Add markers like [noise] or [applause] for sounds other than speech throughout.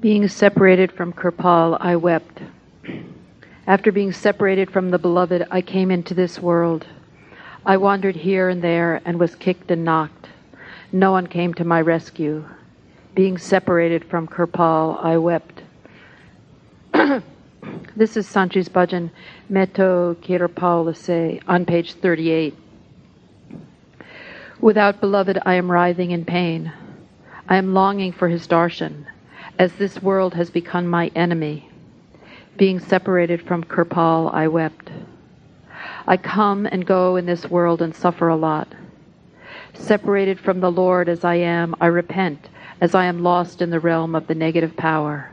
Being separated from Kirpal, I wept. After being separated from the beloved, I came into this world. I wandered here and there and was kicked and knocked. No one came to my rescue. Being separated from Kirpal, I wept. [clears throat] this is Sant Ji's bhajan, Meto Kirpalase, on page 38. Without beloved, I am writhing in pain. I am longing for his darshan, as this world has become my enemy. Being separated from Kirpal, I wept. I come and go in this world and suffer a lot. Separated from the Lord as I am, I repent as I am lost in the realm of the negative power.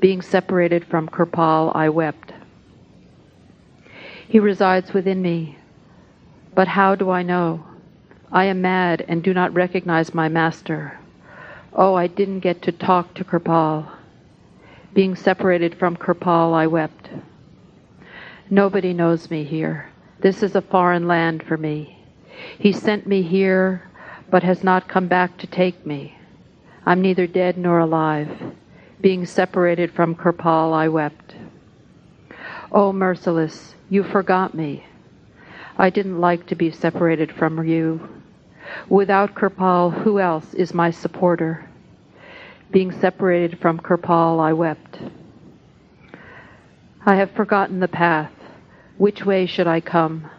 Being separated from Kirpal, I wept. He resides within me, but how do I know? I am mad and do not recognize my master. Oh, I didn't get to talk to Kirpal. Being separated from Kirpal, I wept. Nobody knows me here. This is a foreign land for me. He sent me here, but has not come back to take me. I'm neither dead nor alive. Being separated from Kirpal, I wept. Oh, merciless, you forgot me. I didn't like to be separated from you. Without Kirpal, who else is my supporter? Being separated from Kirpal, I wept. I have forgotten the path. Which way should I come?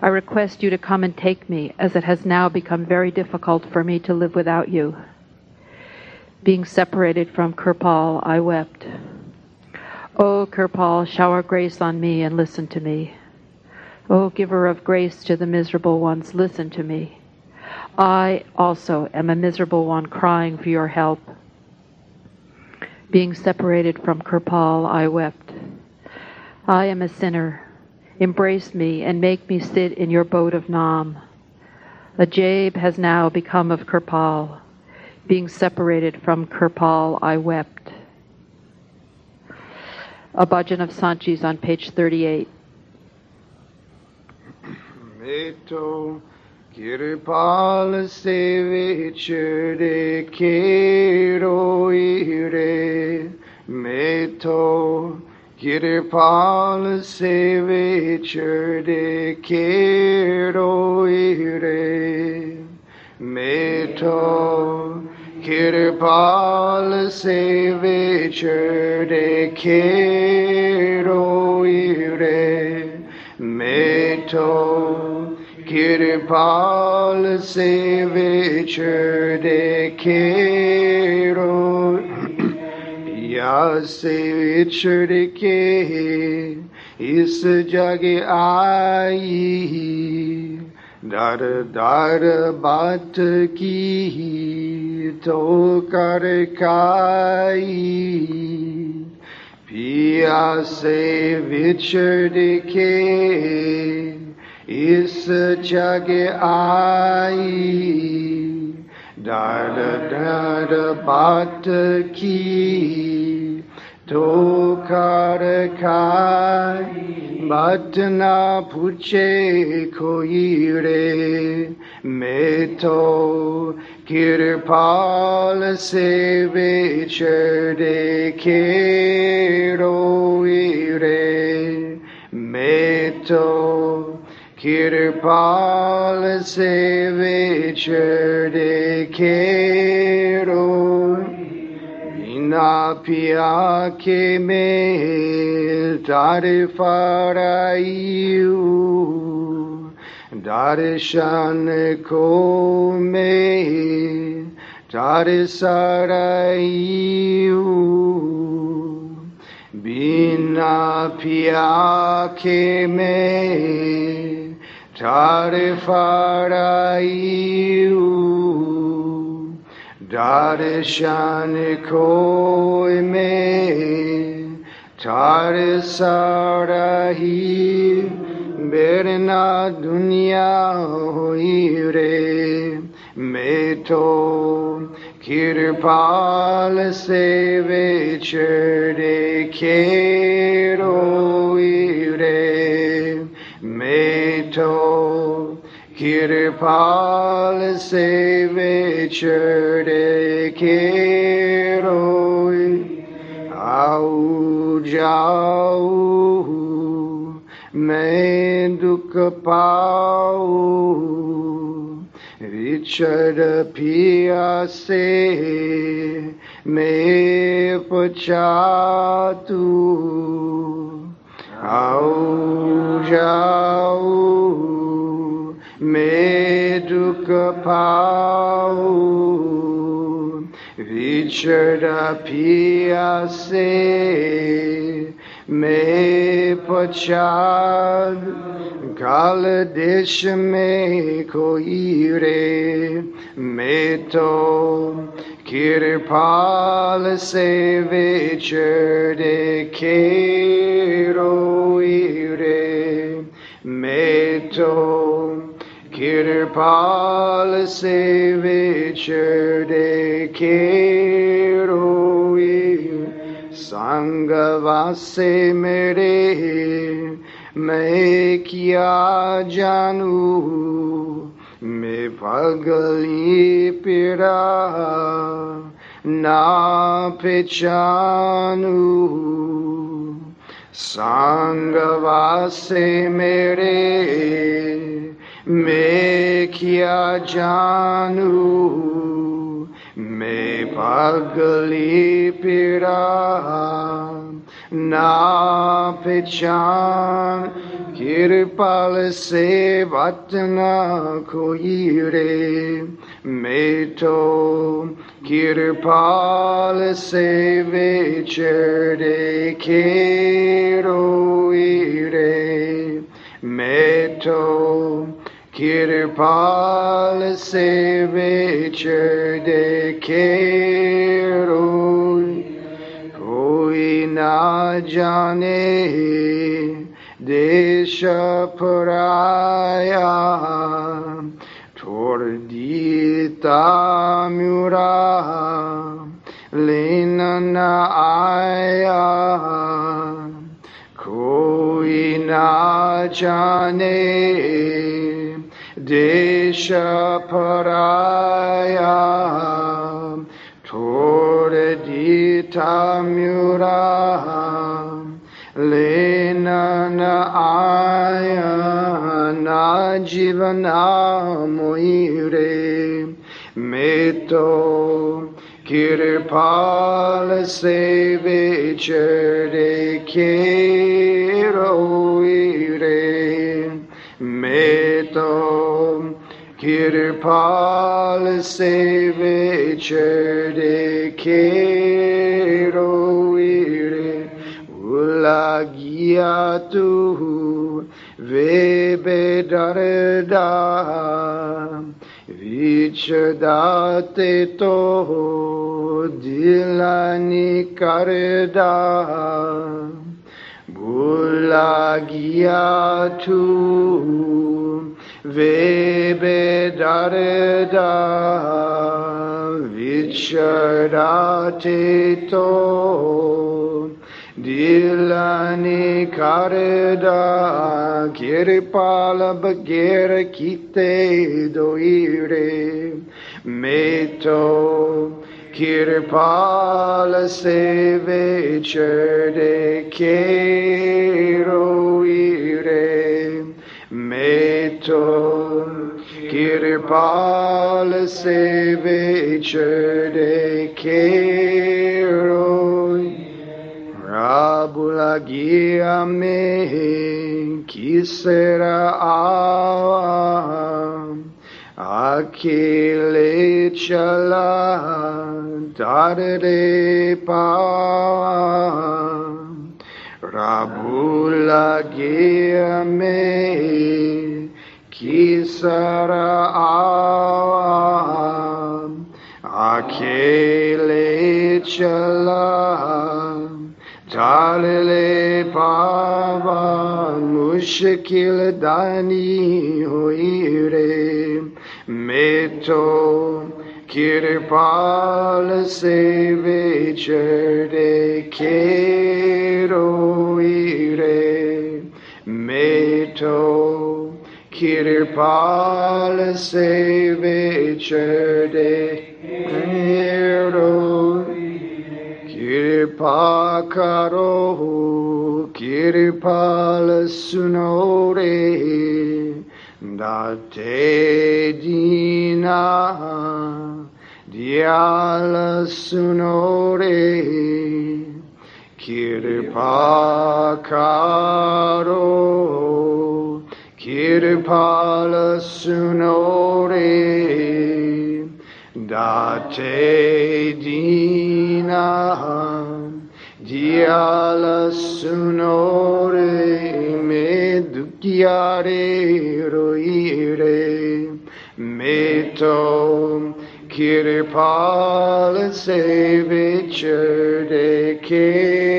I request you to come and take me, as it has now become very difficult for me to live without you. Being separated from Kirpal, I wept. O Kirpal, shower grace on me and listen to me. O giver of grace to the miserable ones, listen to me. I also am a miserable one crying for your help. Being separated from Kirpal, I wept. I am a sinner. Embrace me and make me sit in your boat of Nam. Ajaib has now become of Kirpal. Being separated from Kirpal, I wept. A bhajan of Sant Ji's on page 38. Meto Kirpal se vichare kero ire. Meto Kirpal se vichare kero ire. Meto Kirpal se vichare kero ire. Meto کھیرپال سے ویچ دیکھے رو یا سے چھڑ کے اس جگہ آئی در در بات کی تو کر کائی پیا سے بچھڑ کے اس جگ آئی، ڈر ڈر بات کی دھوکر کھائی بات نہ پوچھے کوئی رے۔ میں تو کرپال سے بیچ دیکھے روئی رے۔ میں تو Kirtar pal seve cherde kero ina pia ke me tare faraiu darshan ko me tare saraiu bina pia ke me فاڑ ڈر شان خو مے چار سراہیے بیڑنا دنیا رے میں تھو کال سے ویچ رے کھیر رے میٹھو کھرپال سے ویچڑے کھیروئے آؤ جاؤ میں دکھ پاؤ رچر پیا سے میں پچا تو आओ जाओ मैं दुख पाऊं विचर पिया से मैं पचात काल देश में कोई रे मैं तो Kjer pale se večerde kero ire meto. Kjer pale se večerde kero ire sangavase mere me kya janu. میں گئی پیڑا نا پہچانو سانگوا سے میرے میں کیا جانو۔ میں پاگلی پیڑا نا پہچان कृपाल से बतना कोई रे मैं तो कृपाल से विचरे के रोई रे मैं तो कृपाल से विचर देखे रोई कोई ना जाने Deshaparaya Tordita Mura Linanaya Koinajane Deshaparaya Tordita Mura Linanaya ना जाने देश पराया छोड़ दीता म्यूरा लेना न आया ना जीवना मोई रे मैं तो कृपाल से विचरे के रोई रे मैं तो कृपाल से विचरे के چلا گیا تو بے ڈردا ویچ داتے تو ہو دلانی کردا بھولا گیا تو وے بے ڈردا ویچ داتے تو Dilani karda kirpala bagera kite doire. Meto kirpala se vecherde kero ire. Meto kirpala se vecherde kero Rabulagia me kisera a akile chala dare pa Rabulagia me kisara a akile chala Talele pava mushkil dani hoire meto kirpal se vicherde kero ire meto kirpal se vicherde kero Kirpa karo, kirpal sunore, date dina, diala sunore, kirpa karo, kirpal sunore, date dina, diala sunore, me dukiare roire, me to kirpal sevicher de keroire,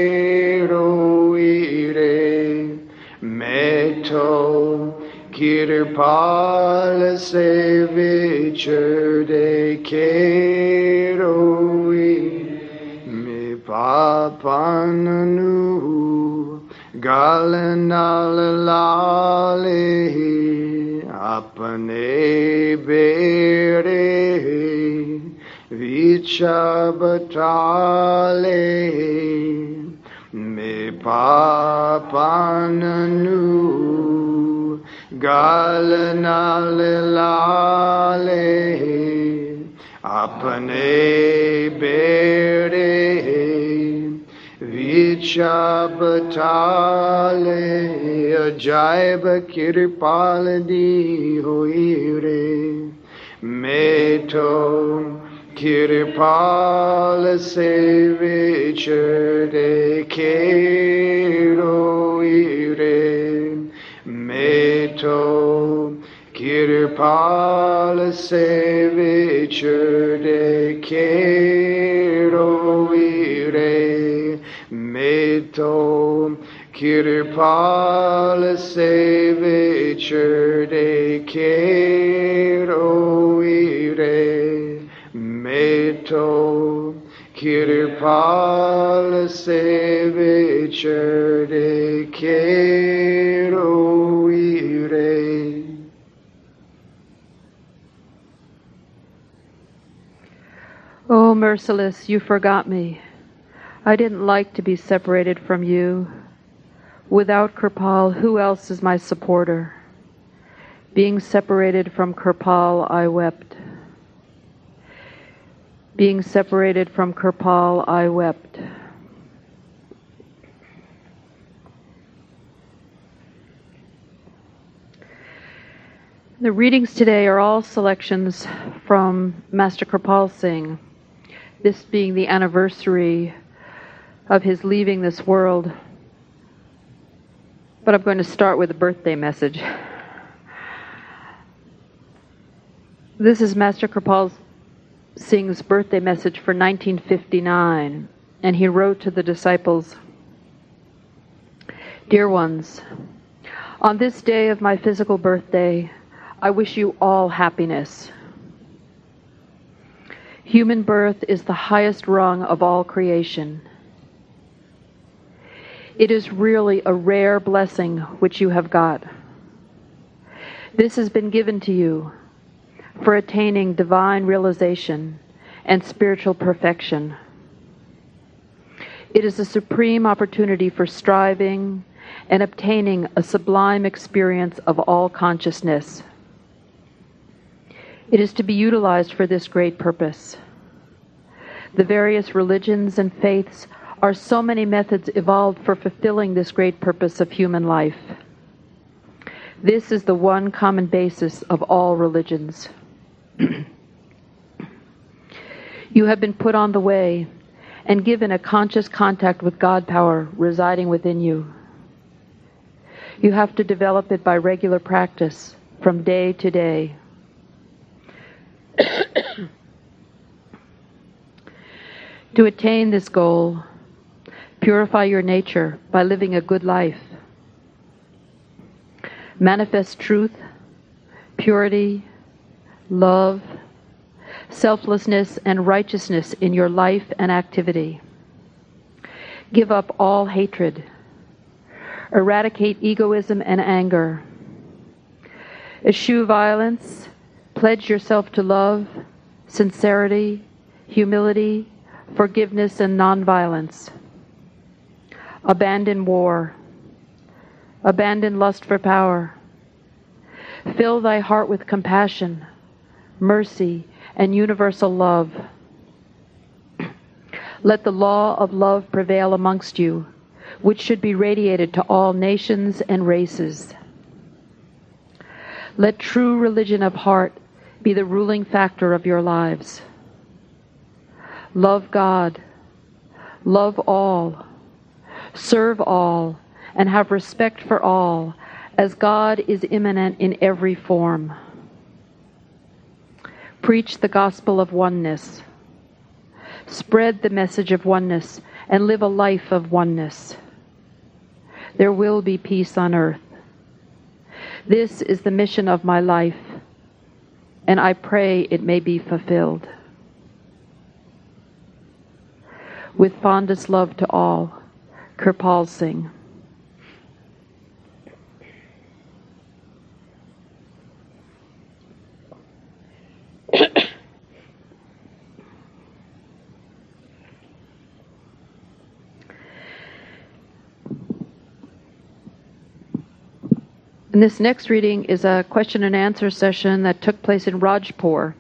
me to kirpal sevicher de keroire, papananu galanalale apane bere vichabatale me papananu galanalale apane bere vichabatale ajaib kirpal di hoire meto kirpal se vichar de keroire meto kirpal se vichar de keroire meto kirpal se vichar de keroire meto kirpal se vichar de keroire Oh, merciless, you forgot me. I didn't like to be separated from you. Without Kirpal, who else is my supporter? Being separated from Kirpal, I wept. Being separated from Kirpal, I wept. The readings today are all selections from Master Kirpal Singh, this being the anniversary of his leaving this world. But I'm going to start with a birthday message. This is Master Kirpal Singh's birthday message for 1959, and he wrote to the disciples Dear ones, on this day of my physical birthday, I wish you all happiness. Human birth is the highest rung of all creation. It is really a rare blessing which you have got. This has been given to you for attaining divine realization and spiritual perfection. It is a supreme opportunity for striving and obtaining a sublime experience of all consciousness. It is to be utilized for this great purpose. The various religions and faiths are so many methods evolved for fulfilling this great purpose of human life. This is the one common basis of all religions. [clears throat] you have been put on the way and given a conscious contact with God power residing within you. You have to develop it by regular practice from day to day. To attain this goal, purify your nature by living a good life. Manifest truth, purity, love, selflessness, and righteousness in your life and activity. Give up all hatred. Eradicate egoism and anger. Eschew violence. Pledge yourself to love, sincerity, humility, forgiveness, and nonviolence. Abandon war. Abandon lust for power. Fill thy heart with compassion, mercy, and universal love. [clears throat] Let the law of love prevail amongst you, which should be radiated to all nations and races. Let true religion of heart be the ruling factor of your lives. Love God, love all, serve all, and have respect for all, as God is immanent in every form. Preach the gospel of oneness. Spread the message of oneness and live a life of oneness. There will be peace on earth. This is the mission of my life, and I pray it may be fulfilled. With fondest love to all, Kirpal Singh. And this next reading is a question and answer session that took place in Rajpur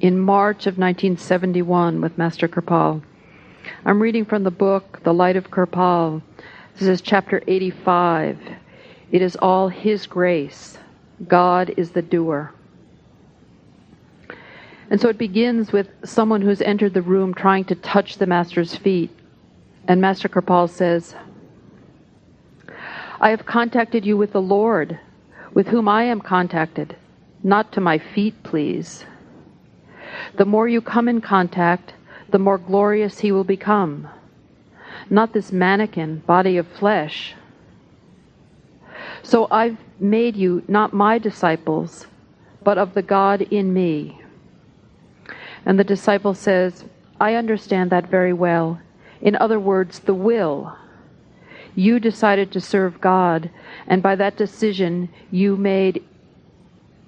in March of 1971 with Master Kirpal. I'm reading from the book The Light of Kirpal. This is chapter 85. It is all His grace. God is the doer. And so it begins with someone who's entered the room trying to touch the Master's feet. And Master Kirpal says, I have contacted you with the Lord, with whom I am contacted, not to my feet, please. The more you come in contact, the more glorious he will become. Not this mannequin, body of flesh. So I've made you not my disciples, but of the God in me. And the disciple says, I understand that very well. In other words, the will you decided to serve God, and by that decision you made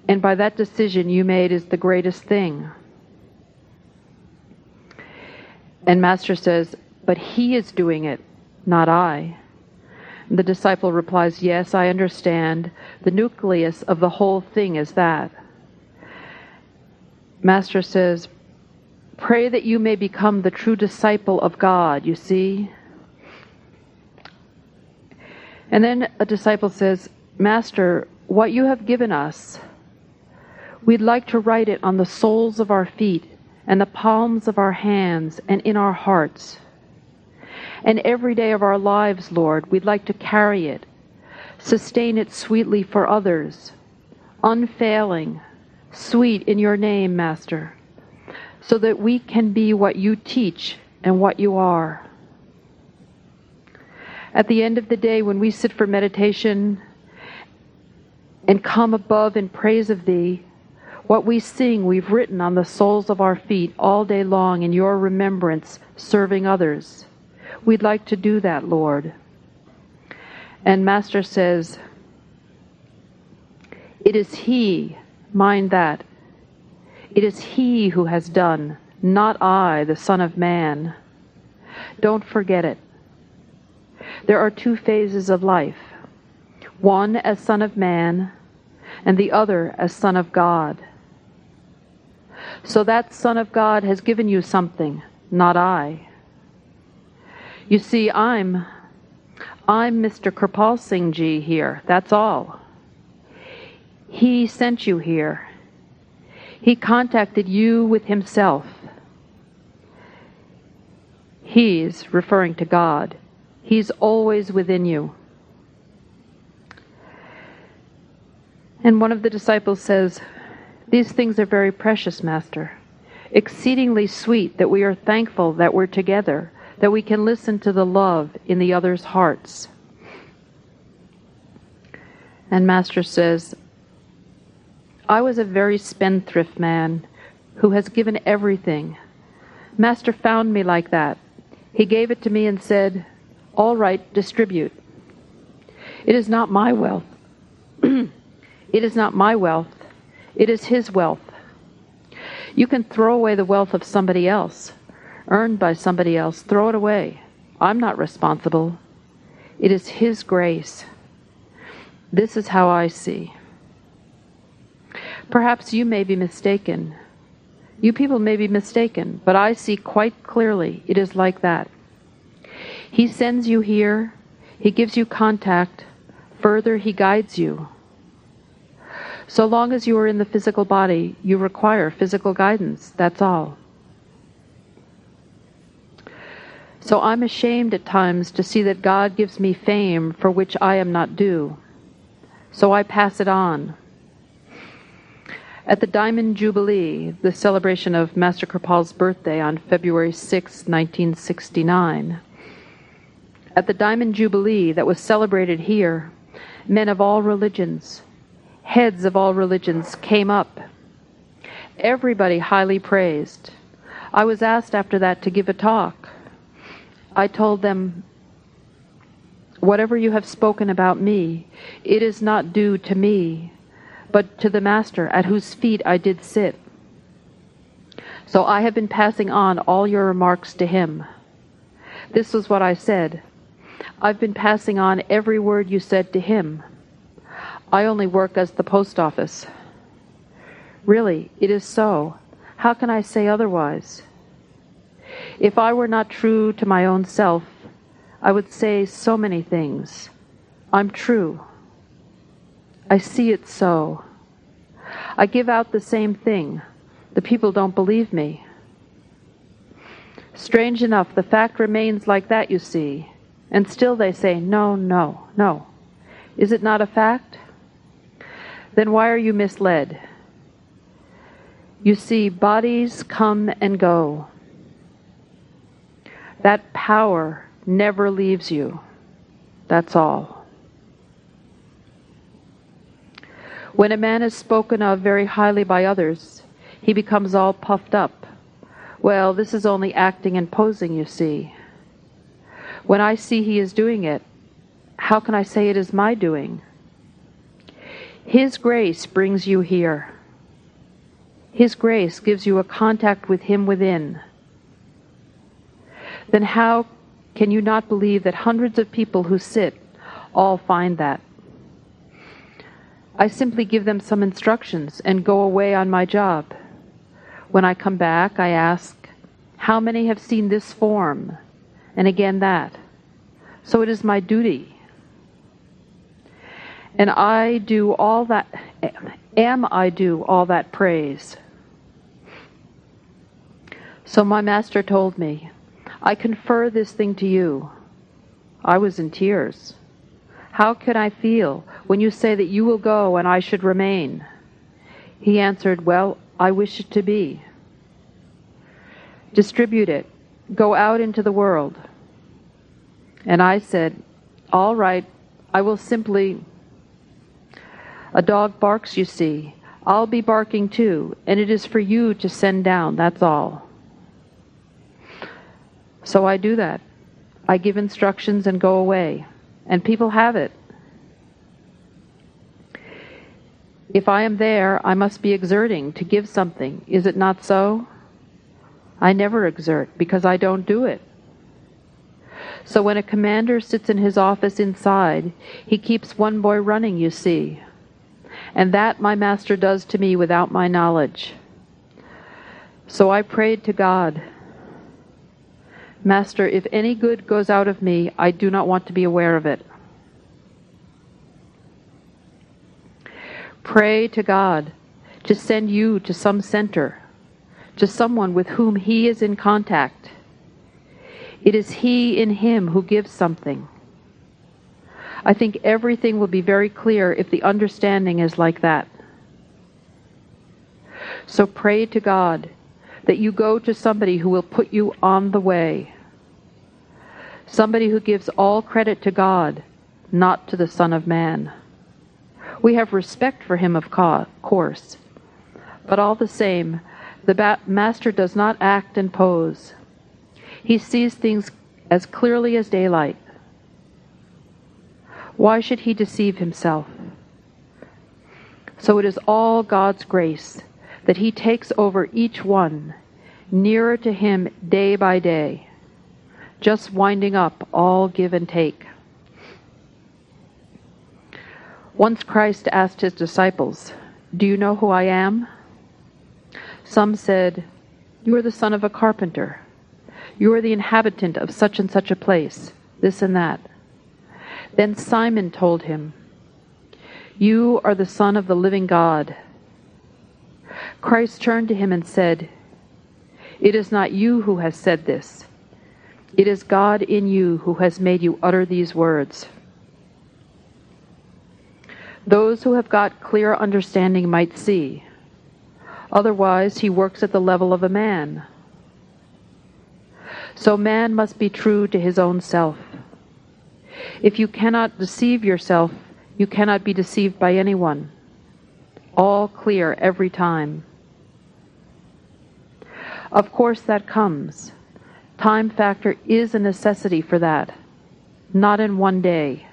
and by that decision you made is the greatest thing. And Master says, But he is doing it, not I. The disciple replies, Yes, I understand. The nucleus of the whole thing is that. Master says, Pray that you may become the true disciple of God, you see? And then a disciple says, Master, what you have given us, we'd like to write it on the soles of our feet and the palms of our hands and in our hearts. And every day of our lives, Lord, we'd like to carry it, sustain it sweetly for others, unfailing, sweet in your name, Master, so that we can be what you teach and what you are. At the end of the day, when we sit for meditation and come above in praise of Thee, what we sing, we've written on the soles of our feet all day long in your remembrance, serving others. We'd like to do that, Lord. And Master says, It is He, mind that. It is He who has done, not I, the Son of Man. Don't forget it. There are two phases of life one as Son of Man, and the other as Son of God. So that Son of God has given you something, not I. You see, I'm I'm Mr. Kirpal Singh Ji here. That's all. He sent you here. He contacted you with himself. He's referring to God. He's always within you. And one of the disciples says, These things are very precious, Master. Exceedingly sweet that we are thankful that we're together, that we can listen to the love in the other's hearts. And Master says, I was a very spendthrift man who has given everything. Master found me like that. He gave it to me and said, all right, distribute. It is not my wealth. [clears throat] it is not my wealth. It is his wealth. You can throw away the wealth of somebody else, earned by somebody else, throw it away. I'm not responsible. It is His grace. This is how I see. Perhaps you may be mistaken. You people may be mistaken, but I see quite clearly it is like that. He sends you here, He gives you contact, further, He guides you. So long as you are in the physical body, you require physical guidance, that's all. So I'm ashamed at times to see that God gives me fame for which I am not due. So I pass it on. At the Diamond Jubilee, the celebration of Master Kirpal's birthday on February 6, 1969, at the Diamond Jubilee that was celebrated here, men of all religions, heads of all religions came up. Everybody highly praised. I was asked after that to give a talk. I told them, Whatever you have spoken about me, it is not due to me, but to the Master at whose feet I did sit. So I have been passing on all your remarks to him. This was what I said. I've been passing on every word you said to him. I only work as the post office. Really, it is so. How can I say otherwise? If I were not true to my own self, I would say so many things. I'm true. I see it so. I give out the same thing. The people don't believe me. Strange enough, the fact remains like that, you see. And still they say, no, no, no. Is it not a fact? Then why are you misled? You see, bodies come and go. That power never leaves you. That's all. When a man is spoken of very highly by others, he becomes all puffed up. Well, this is only acting and posing, you see. When I see he is doing it, how can I say it is my doing? His grace brings you here. His grace gives you a contact with Him within then how can you not believe that hundreds of people who sit all find that? I simply give them some instructions and go away on my job. When I come back, I ask, How many have seen this form? And again that. So it is my duty. And I do all that, am I do all that praise? So my master told me, I confer this thing to you. I was in tears. How can I feel when you say that you will go and I should remain? He answered, Well, I wish it to be. Distribute it. Go out into the world. And I said, All right, I will simply. A dog barks, you see. I'll be barking too, and it is for you to send down, that's all. So I do that. I give instructions and go away. And people have it. If I am there, I must be exerting to give something. Is it not so? I never exert because I don't do it. So when a commander sits in his office inside, he keeps one boy running, you see. And that my master does to me without my knowledge. So I prayed to God Master, if any good goes out of me, I do not want to be aware of it. Pray to God to send you to some center, to someone with whom He is in contact. It is He in Him who gives something. I think everything will be very clear if the understanding is like that. So pray to God that you go to somebody who will put you on the way. Somebody who gives all credit to God, not to the Son of Man. We have respect for him, of course, but all the same, the Master does not act and pose. He sees things as clearly as daylight. Why should he deceive himself? So it is all God's grace that He takes over each one, nearer to Him day by day, just winding up all give and take. Once Christ asked his disciples, Do you know who I am? Some said, You are the son of a carpenter. You are the inhabitant of such and such a place, this and that. Then Simon told him, You are the Son of the living God. Christ turned to him and said, It is not you who has said this. It is God in you who has made you utter these words. Those who have got clear understanding might see. Otherwise, he works at the level of a man. So man must be true to his own self. If you cannot deceive yourself, you cannot be deceived by anyone. All clear every time. Of course, that comes. Time factor is a necessity for that, not in one day.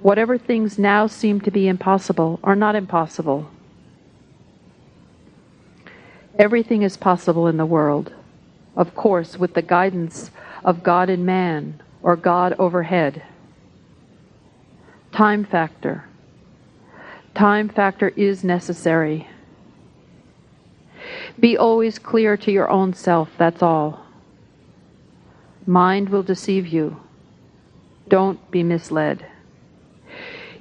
Whatever things now seem to be impossible are not impossible. Everything is possible in the world, of course, with the guidance of God in man or God overhead. Time factor. Time factor is necessary. Be always clear to your own self, that's all. Mind will deceive you. Don't be misled.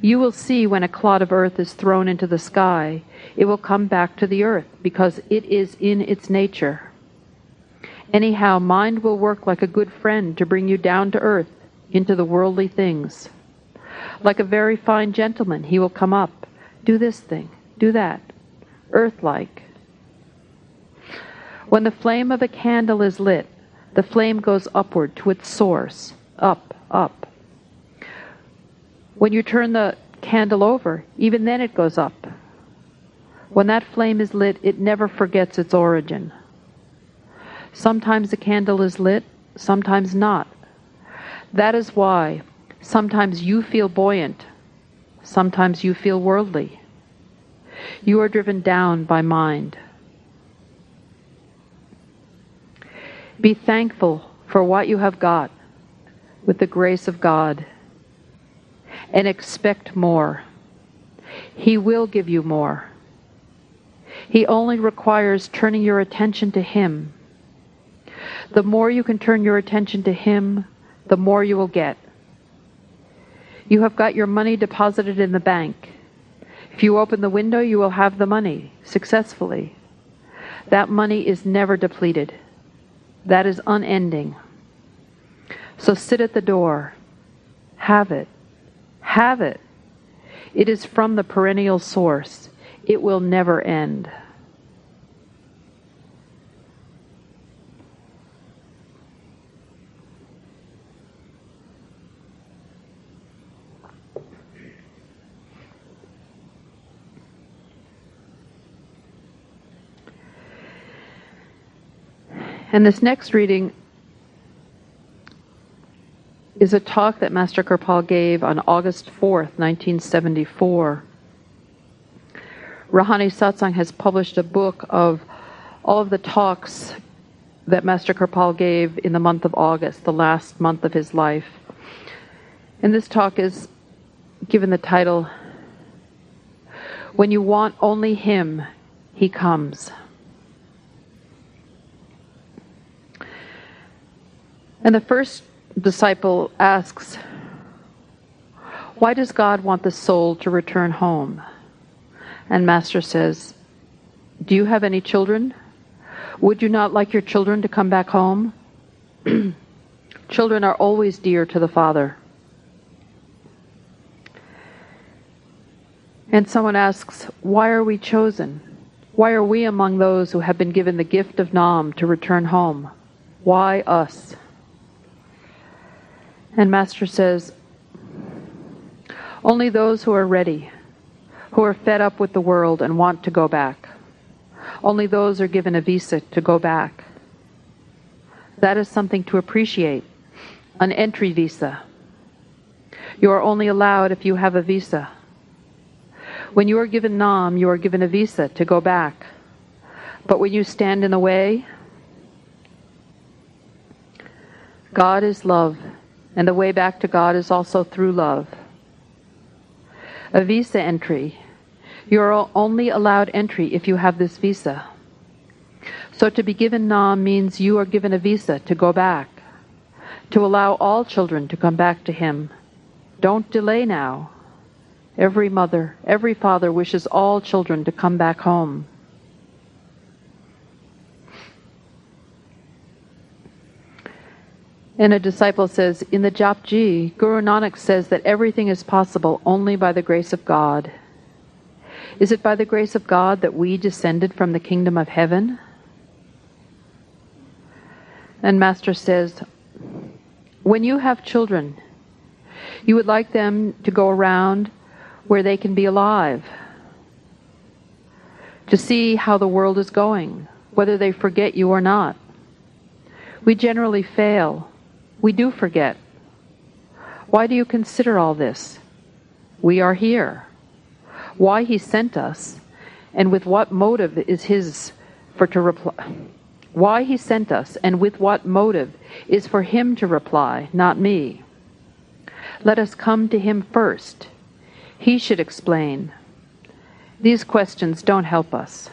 You will see when a clod of earth is thrown into the sky, it will come back to the earth because it is in its nature. Anyhow, mind will work like a good friend to bring you down to earth into the worldly things. Like a very fine gentleman, he will come up, do this thing, do that, earth like. When the flame of a candle is lit, the flame goes upward to its source, up, up. When you turn the candle over, even then it goes up. When that flame is lit, it never forgets its origin. Sometimes the candle is lit, sometimes not. That is why sometimes you feel buoyant, sometimes you feel worldly. You are driven down by mind. Be thankful for what you have got with the grace of God and expect more. He will give you more. He only requires turning your attention to Him. The more you can turn your attention to Him, the more you will get. You have got your money deposited in the bank. If you open the window, you will have the money successfully. That money is never depleted. That is unending. So sit at the door. Have it. Have it. It is from the perennial source. It will never end. And this next reading is a talk that Master Kirpal gave on August 4th, 1974. Ruhani Satsang has published a book of all of the talks that Master Kirpal gave in the month of August, the last month of his life. And this talk is given the title, When You Want Only Him, He Comes. And the first disciple asks, Why does God want the soul to return home? And Master says, Do you have any children? Would you not like your children to come back home? [clears throat] children are always dear to the Father. And someone asks, Why are we chosen? Why are we among those who have been given the gift of Nam to return home? Why us? And Master says, only those who are ready, who are fed up with the world and want to go back. Only those are given a visa to go back. That is something to appreciate. An entry visa. You are only allowed if you have a visa. When you are given NAM, you are given a visa to go back. But when you stand in the way, God is love, and the way back to God is also through love. A visa entry. You are only allowed entry if you have this visa. So to be given Nam means you are given a visa to go back, to allow all children to come back to Him. Don't delay now. Every mother, every father wishes all children to come back home. And a disciple says, in the Japji, Guru Nanak says that everything is possible only by the grace of God. Is it by the grace of God that we descended from the kingdom of heaven? And Master says, when you have children, you would like them to go around where they can be alive, to see how the world is going, whether they forget you or not. We generally fail. We do forget. Why do you consider all this? We are here. Why he sent us, and with what motive is his for to reply? Why he sent us, and with what motive is for him to reply, not me. Let us come to him first he should explain. These questions don't help us.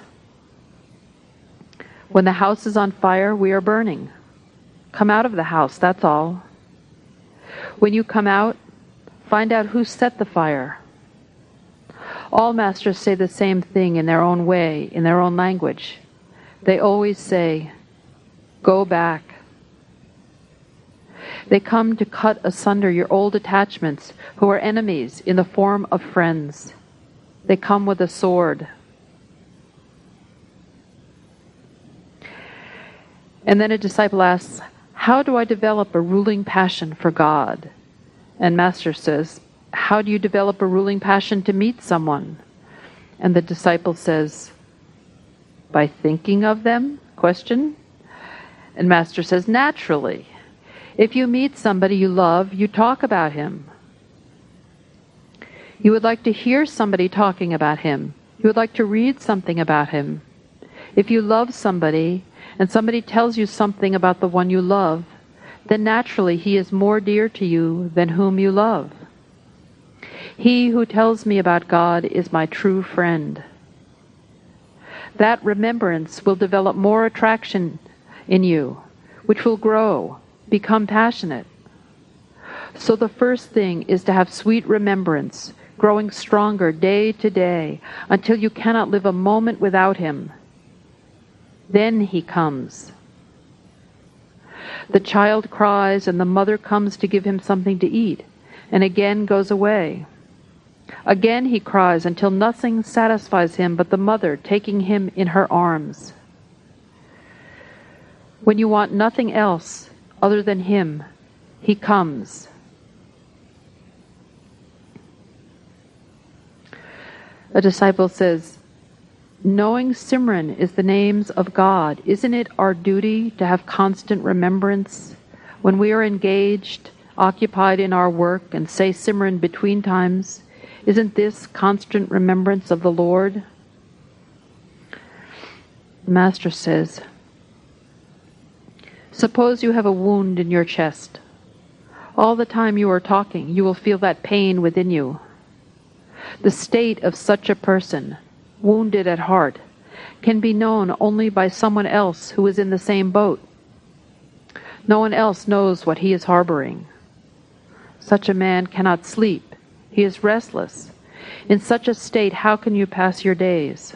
When the house is on fire, we are burning. Come out of the house, that's all. When you come out, find out who set the fire. All masters say the same thing in their own way, in their own language. They always say, Go back. They come to cut asunder your old attachments, who are enemies in the form of friends. They come with a sword. And then a disciple asks, How do I develop a ruling passion for God? And Master says, How do you develop a ruling passion to meet someone? And the disciple says, By thinking of them? Question. And Master says, Naturally. If you meet somebody you love, you talk about him. You would like to hear somebody talking about him. You would like to read something about him. If you love somebody and somebody tells you something about the one you love, then naturally he is more dear to you than whom you love. He who tells me about God is my true friend. That remembrance will develop more attraction in you, which will grow become passionate. So the first thing is to have sweet remembrance, growing stronger day to day until you cannot live a moment without him. Then he comes. The child cries, and the mother comes to give him something to eat, and again goes away. Again he cries until nothing satisfies him but the mother taking him in her arms. When you want nothing else, other than Him. He comes. A disciple says, Knowing Simran is the names of God, isn't it our duty to have constant remembrance when we are engaged, occupied in our work, and say Simran between times? Isn't this constant remembrance of the Lord? The Master says, Suppose you have a wound in your chest. All the time you are talking, you will feel that pain within you. The state of such a person, wounded at heart, can be known only by someone else who is in the same boat. No one else knows what he is harboring. Such a man cannot sleep. He is restless. In such a state, how can you pass your days?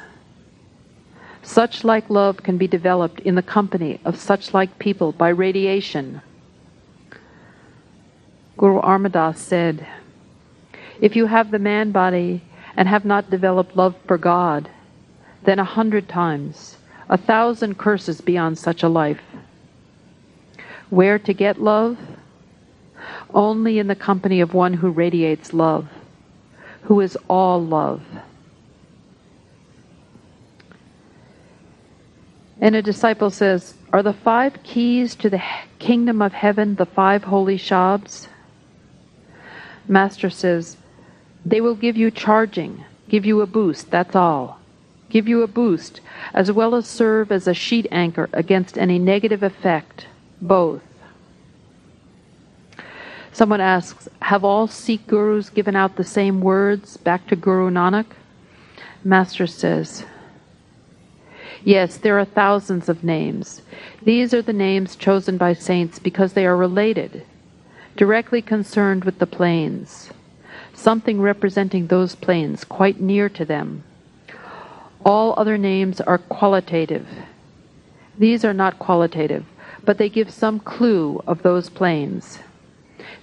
Such like love can be developed in the company of such like people by radiation. Guru Amar Das said, If you have the man body and have not developed love for God, then a hundred times, a thousand curses beyond such a life. Where to get love? Only in the company of one who radiates love, who is all love. And a disciple says, Are the five keys to the kingdom of heaven the five holy shabds? Master says, They will give you charging, give you a boost, that's all. Give you a boost, as well as serve as a sheet anchor against any negative effect, both. Someone asks, Have all Sikh gurus given out the same words back to Guru Nanak? Master says, Yes, there are thousands of names. These are the names chosen by saints because they are related, directly concerned with the planes, something representing those planes quite near to them. All other names are qualitative. These are not qualitative, but they give some clue of those planes.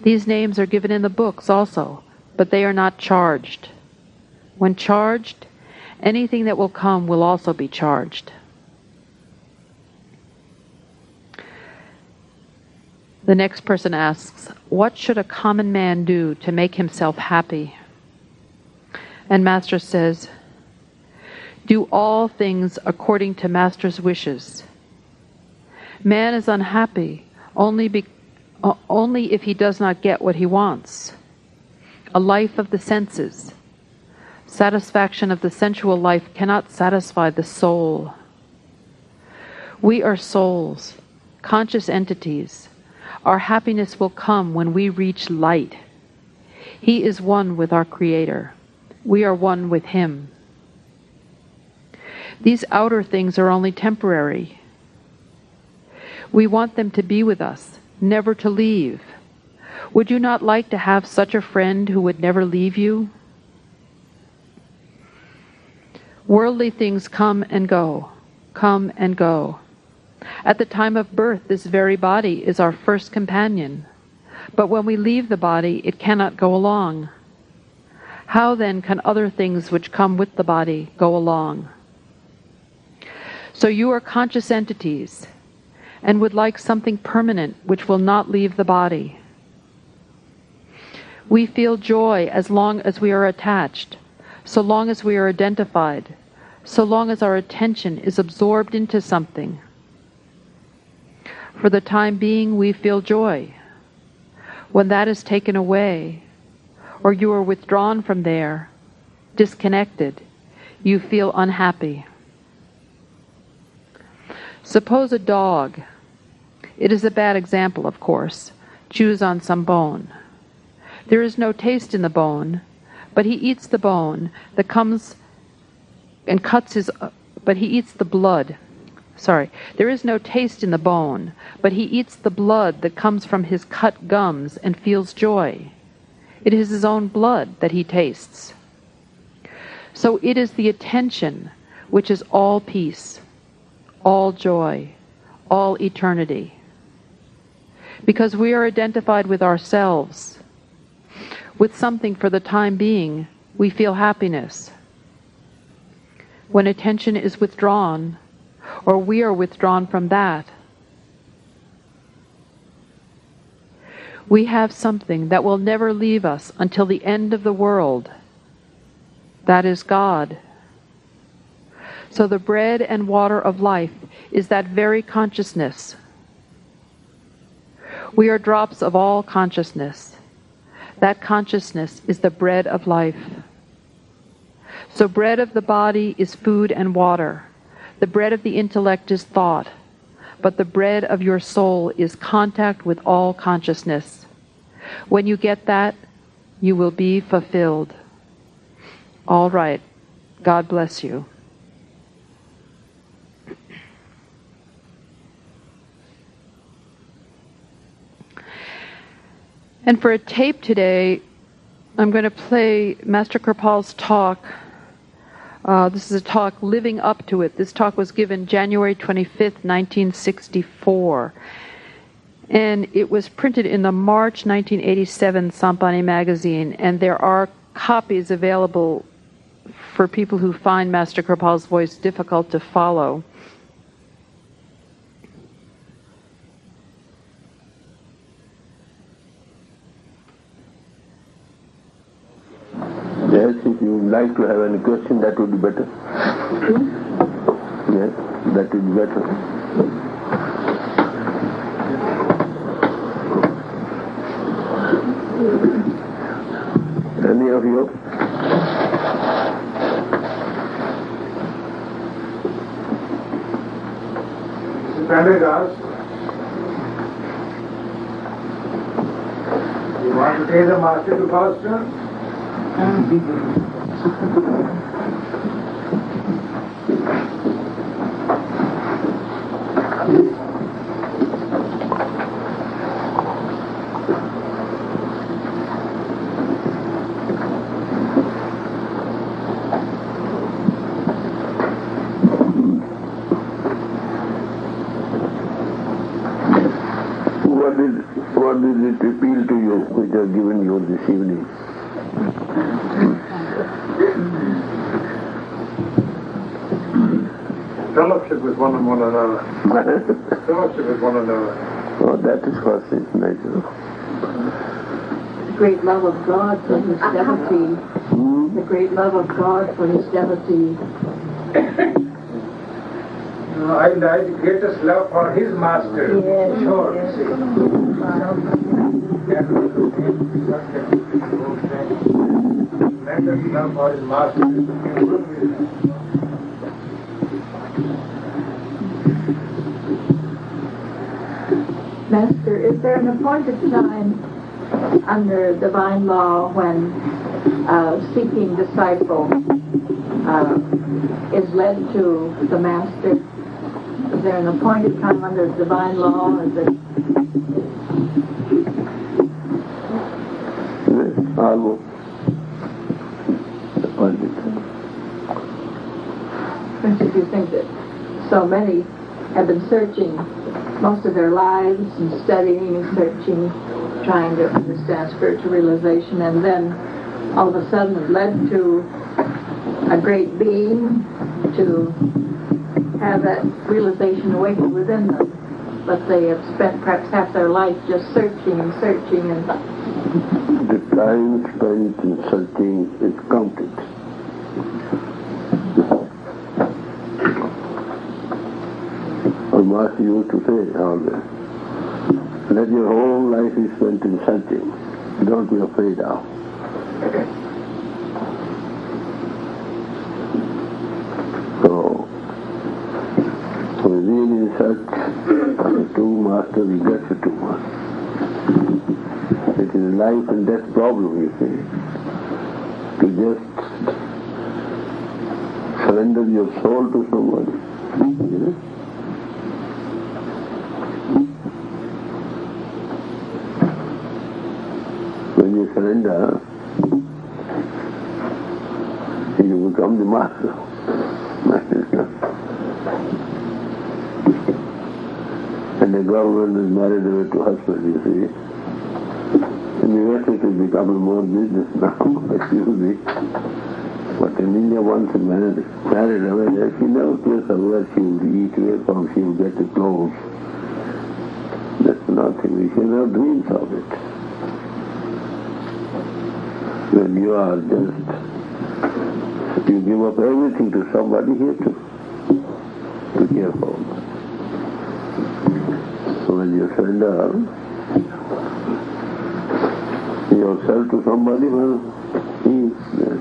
These names are given in the books also, but they are not charged. When charged, anything that will come will also be charged. The next person asks, What should a common man do to make himself happy? And Master says, Do all things according to Master's wishes. Man is unhappy only, be, uh, only if he does not get what he wants. A life of the senses. Satisfaction of the sensual life cannot satisfy the soul. We are souls, conscious entities. Our happiness will come when we reach light. He is one with our Creator. We are one with Him. These outer things are only temporary. We want them to be with us, never to leave. Would you not like to have such a friend who would never leave you? Worldly things come and go, come and go. At the time of birth, this very body is our first companion. But when we leave the body, it cannot go along. How then can other things which come with the body go along? So you are conscious entities and would like something permanent which will not leave the body. We feel joy as long as we are attached, so long as we are identified, so long as our attention is absorbed into something. For the time being, we feel joy. When that is taken away, or you are withdrawn from there, disconnected, you feel unhappy. Suppose a dog, it is a bad example, of course, chews on some bone. There is no taste in the bone, but he eats the bone that comes and cuts his, but he eats the blood. Sorry, there is no taste in the bone, but he eats the blood that comes from his cut gums and feels joy. It is his own blood that he tastes. So it is the attention which is all peace all joy, all eternity. Because we are identified with ourselves, with something for the time being, we feel happiness. When attention is withdrawn, or we are withdrawn from that, we have something that will never leave us until the end of the world. That is God. So the bread and water of life is that very consciousness. We are drops of all consciousness. That consciousness is the bread of life. So, bread of the body is food and water. The bread of the intellect is thought. But the bread of your soul is contact with all consciousness. When you get that, you will be fulfilled. All right. God bless you. And for a tape today, I'm going to play Master Kirpal's talk. Uh, this is a talk living up to it. This talk was given January 25th, 1964. And it was printed in the March 1987 Sant Bani magazine. And there are copies available for people who find Master Kirpal's voice difficult to follow. Yes, if you would like to have any question, that would be better. Hmm? Yes, that would be better. Any of you? Prendergast, want to take the master to Boston? What did, it appeal to you which I've given you this evening? Fellowship with one and one another. Fellowship with one another. oh, that is what is natural. The great love of God for his devotee. Hmm? The great love of God for his devotee. No, I like the greatest love for his master. Yes, Sure. yes. Tremendous love for his master. Master, is there an appointed time under divine law when a seeking disciple uh, is led to the Master? Is there an appointed time under divine law? Is it. All the time. For instance, you think that so many have been searching most of their lives and studying and searching, trying to understand spiritual realization, and then all of a sudden it led to a great being to have that realization awaken within them. But they have spent perhaps half their life just searching and searching and The time spent in searching is counted. Our you to say always, let your whole life be spent in searching. Don't be afraid of. So, we really search the true master, we get the true master. It is a life and death problem, you see. To just surrender your soul to somebody. You know? When you surrender, you become the master. and the government is married away to husband, you see. In the US it has become more business now, [laughs] excuse me. But in India once a man married, married away, she never cares where she will eat, where from she will get the clothes. That's nothing. She never dreams of it. When you are just, you give up everything to somebody here to, to care for. So when you surrender, yourself to somebody, well, he is there.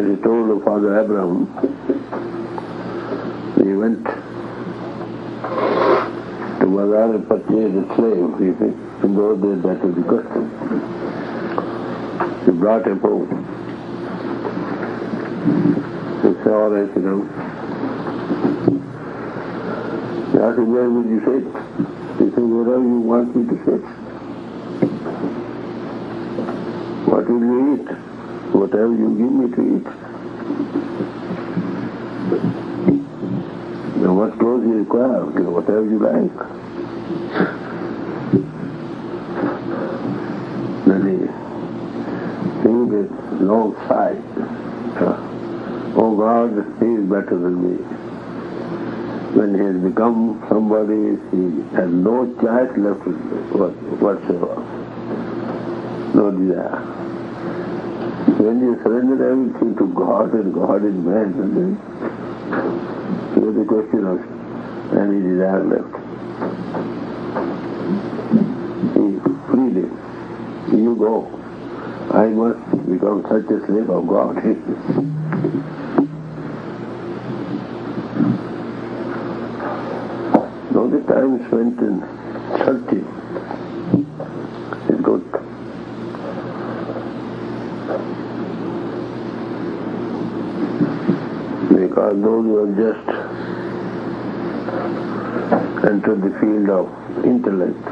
He told of Father Abraham, he went to Bazar and purchased a slave, you see. In those days that was the custom. He brought him home. Said, all right, you know. Asked him, where would you sit? He said, wherever you want me to sit. What will you eat? Whatever you give me to eat. Now what clothes you require, whatever you like. Then he gave a long sigh. Uh, Oh God, he is better than me. When he has become somebody, he has no choice left whatsoever. No desire. When you surrender everything to God and God is man, then here's the question of any desire left. He freely, you go. I must become such a slave of God. [laughs] went in Turkey. He because those who have just entered the field of intellect,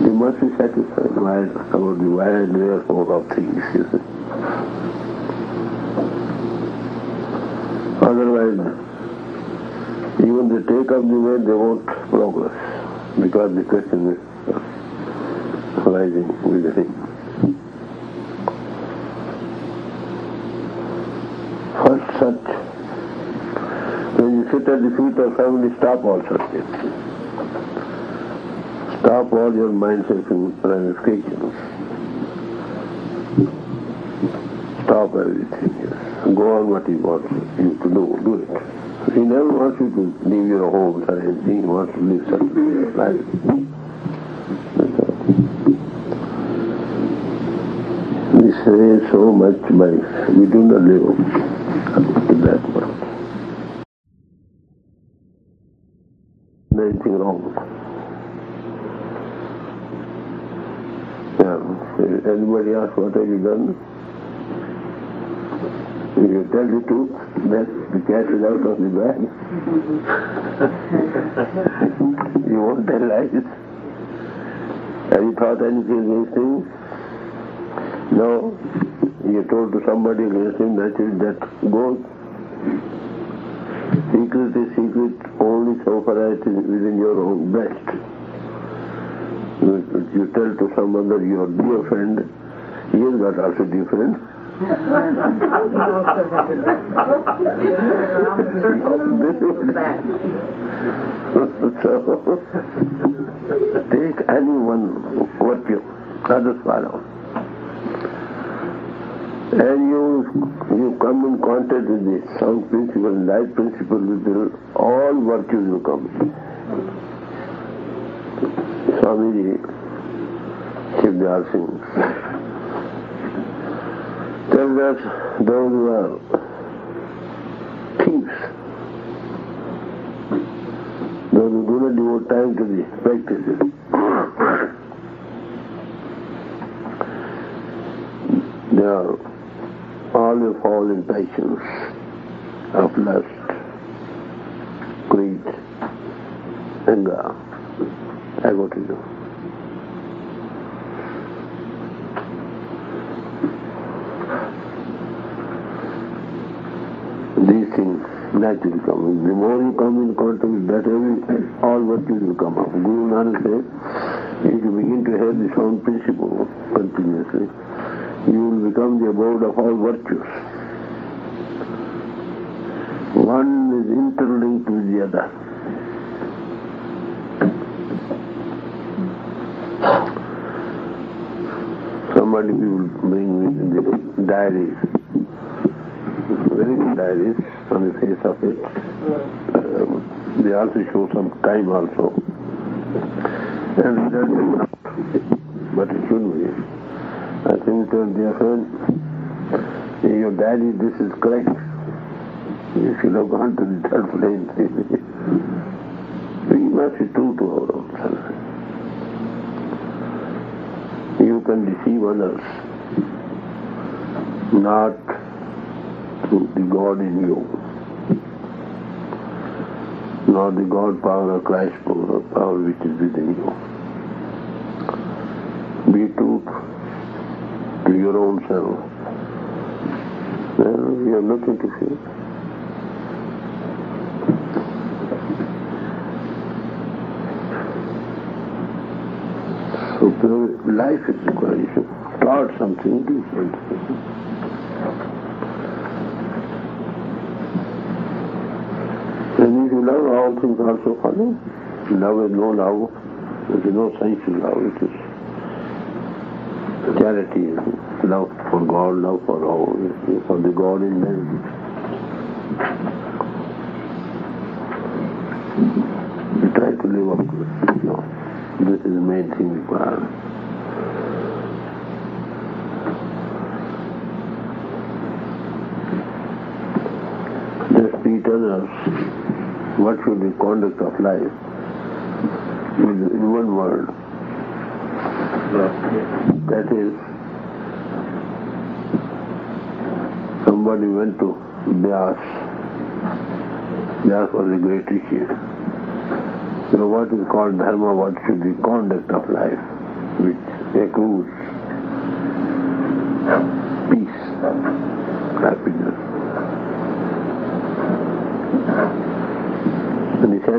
they must be satisfied why, about the why of things. Otherwise, they take up the way, they won't progress because the question is uh, arising within. First such, when you sit at the feet of family, stop all such things. Stop all your mindsets and ramifications. Stop everything. Go on what he wants you to do. Do it. He never wants you to leave your home, anything. He wants to live such a life. We say so much, but we do not live up to that much. Anything wrong. Yeah. Anybody ask what have you done? If you tell the truth, then the cat is out of the bag. [laughs] you won't tell lies. Have you thought anything against him? No. You told to somebody against him, naturally that goes. Secret is secret only so far as it is within your own breast. You, you tell to some other your dear friend, he has got also dear friend. So, [laughs] take any one virtue, others follow. And you, you come in contact with the sound principle light principle, will, all virtues will come. Swamiji Shiv Dayal Singh us those who are thieves, those who do not devote time to the practices, they are all will fall in passions of lust, greed, anger, egotism. These things naturally come. The more you come in contact with that, all virtues will come up. Guru Nanak said, if you begin to hear the sound principle continuously, you will become the abode of all virtues. One is interlinked with the other. Somebody will bring me the diaries, very diaries on the face of it. Um, they also show some time also. And that is not, but it should be. I think that dear friend, your daddy, this is correct. You should have gone to the third plane. we must be true to our own self. You can deceive others, not through the God in you, nor the God power or Christ power power which is within you. Be true to your own self. Then you have nothing to fear. So life is required. Should start something, do something. And if love, all things also follow. Love and no love, there is no sense in love. It is charity, love for God, love for all, for the God in man. We try to live up to it. This is the main thing required. Just treat others. What should be conduct of life? In one word. That is, somebody went to Vyas That was a great issue. So what is called dharma, what should be conduct of life, which accrues peace, happiness.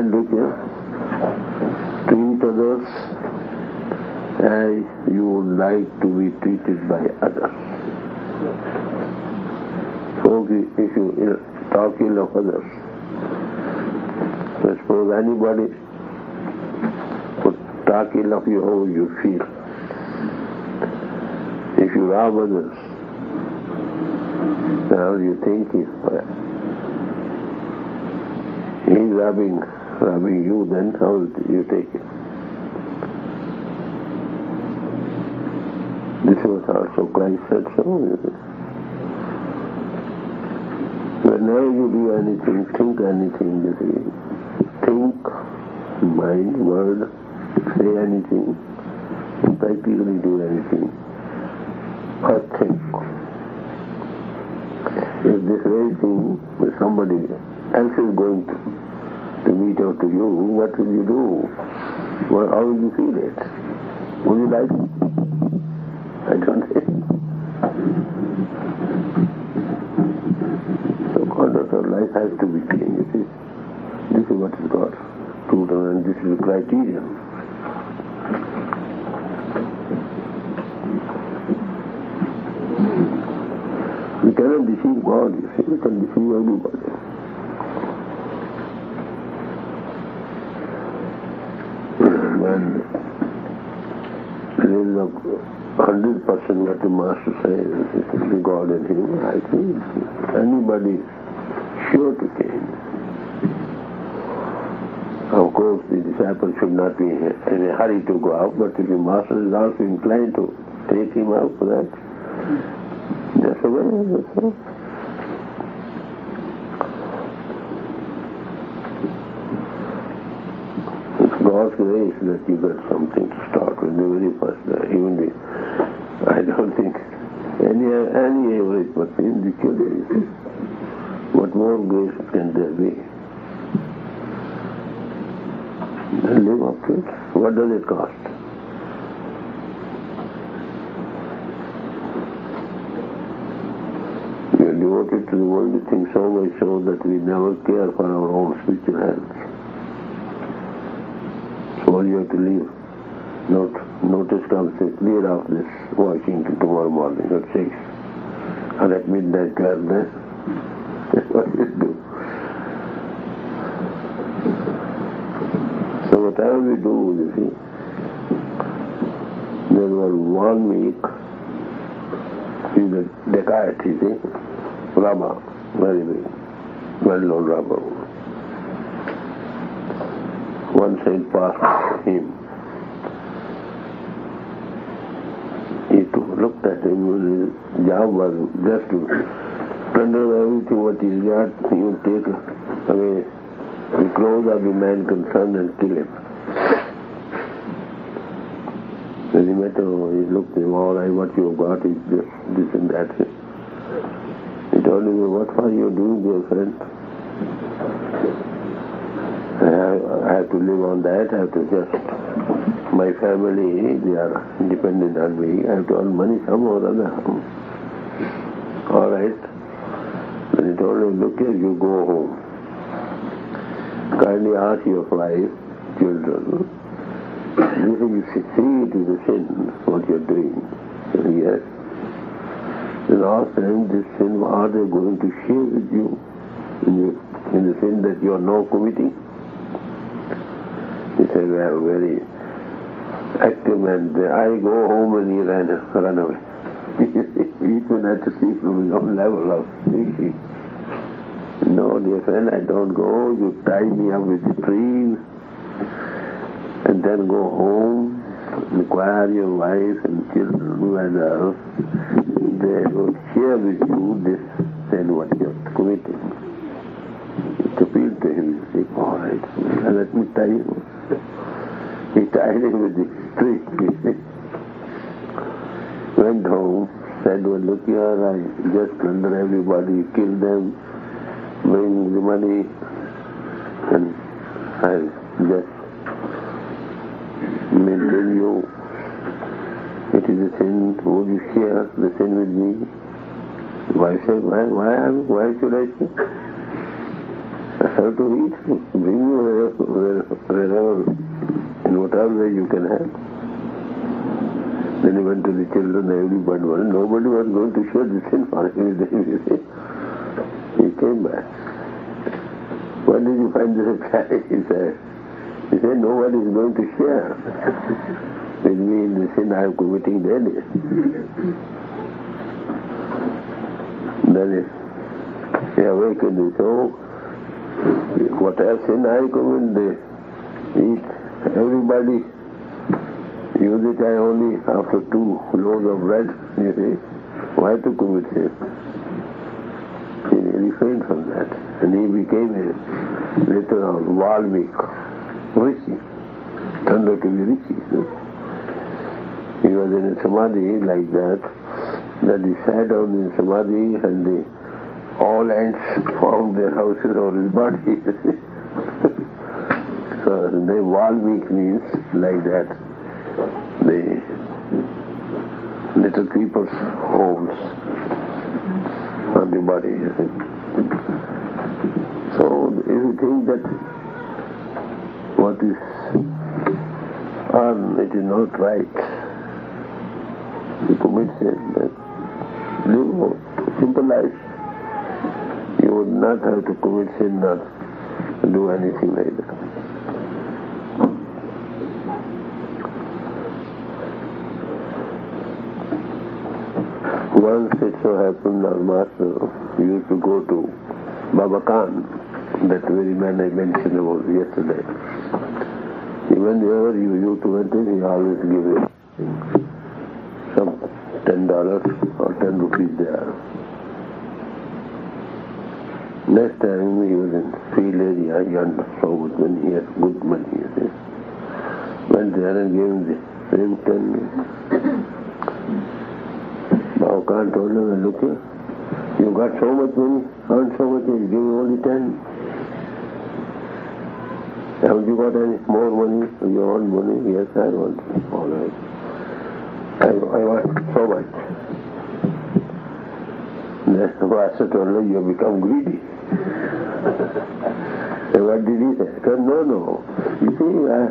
Here, treat others as you would like to be treated by others. So if you talk ill of others, suppose anybody would talk ill of you, how you feel? If you rob others, how do you think he's He's robbing, robbing you, then how you take it? This was also Christ said so. Whenever you do anything, think anything, you see. Think, mind, word, say anything, practically do anything. Or think. If this very thing somebody else is going to, to meet out to you, what will you do? Well, how will you feel it? Would you like it? I don't [laughs] think. So conduct of life has to be clean. This is, this is what is God truth and this is the criterion. We cannot deceive God, you see, we can deceive everybody. When there is a hundred percent what the master says is God in him, I think anybody sure to change. Of course, the disciple should not be in a hurry to go out, but if the master is also inclined to take him out for that, that's the way. That's all. God's grace that you get something to start with the very first day. Even the, I don't think any any average person, the children, what more grace can there be? Live up to it. What does it cost? We are devoted to the worldly things so much so that we never care for our own spiritual health. So you have to leave. Note, notice comes to clear off this Washington tomorrow morning at 6. And at midnight, there. That's what you do. So whatever we do, you see, there was one week, see the Descartes, you see, robber, very big, well-known robber. One saint passed him. He looked at him, his job was just to plunder everything what he's got, he would take away the clothes of the man concerned and kill him. When he met him, he looked at him, all right, what you have got is this, this and that. He told him, what are you doing, dear friend? Have, to live on that, I have to just, my family, they are dependent on me, I have to earn money somehow or other. All right. Then he told him, look here, you go home. Kindly ask your wife, children, you think you it is a sin, what you're doing. Yes. Then ask them, this sin, are they going to share with you in, in the sin that you are now committing? He said, are very active and I go home and he ran, run away. [laughs] Had to see from own level of thinking. No, dear friend, I don't go. You tie me up with the trees and then go home, inquire your wife and children whether they will share with you this sin what you're committing. It appealed to him, you see, all right, let me tie you. He him with the tree. [laughs] Went home, said, well, look here, I just plunder everybody, kill them, bring the money, And I just maintain you. It is a sin. Would you share the sin with me? Why say why why why should I say? Have to eat. Bring wherever, in whatever way you can have. Then he went to the children, everybody was nobody was going to share the sin for him. He came back. Where did you find this reply? He said. He said, nobody is going to share with me in the sin I am committing daily. Then he awakened, he said, oh, whatever sin I commit, they eat. Everybody use it I only after two loaves of bread, you see. Why to commit sin? He refrained from that. And he became a later on Valmik. Rishi, turned be Rishi. He was in a samadhi like that, that he sat down in samadhi and the, all ants formed their houses over his body. [laughs] so the Valmik means like that, the little creepers' homes on the body. So if you think that what is earned, it is not right. You commit sin, live a simple life. Would not have to commit sin, not do anything like that. Once it so happened our master uh, used to go to Baba Kahan, that very man I mentioned about yesterday. Even wherever you used to enter, he always give you some ten dollars or ten rupees there. Next time he was in field area, he much money, he had good money, see. There and gave him the same ten. [coughs] Now Kahan told him, look here, you got so much money, earned so much, he gave you only ten. Have you got any more money? You want money? Yes, I want. All right. I, I want so much. The master told her, you have become greedy. What did he say? Said, no, no. You see, uh,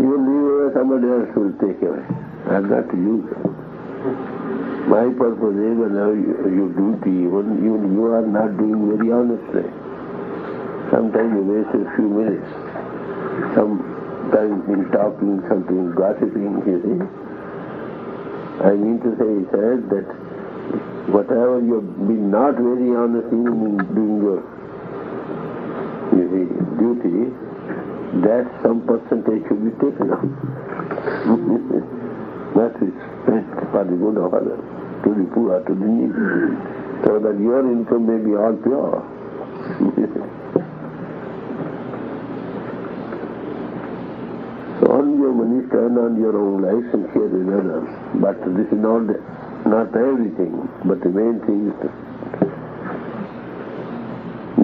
you leave somebody else will take away. Got to use it. My purpose is when you, you duty, when you, you are not doing very honestly. Sometimes you waste a few minutes sometimes in talking, something gossiping, you see. I mean to say, he said that whatever you've been not very honest in doing your see, duty, that some percentage should be taken off. [laughs] that is spent for the good of others, to the poor, to the needy, so that your income may be all pure. [laughs] on your money, turn on your own life and share with others. But this is not not everything. But the main thing is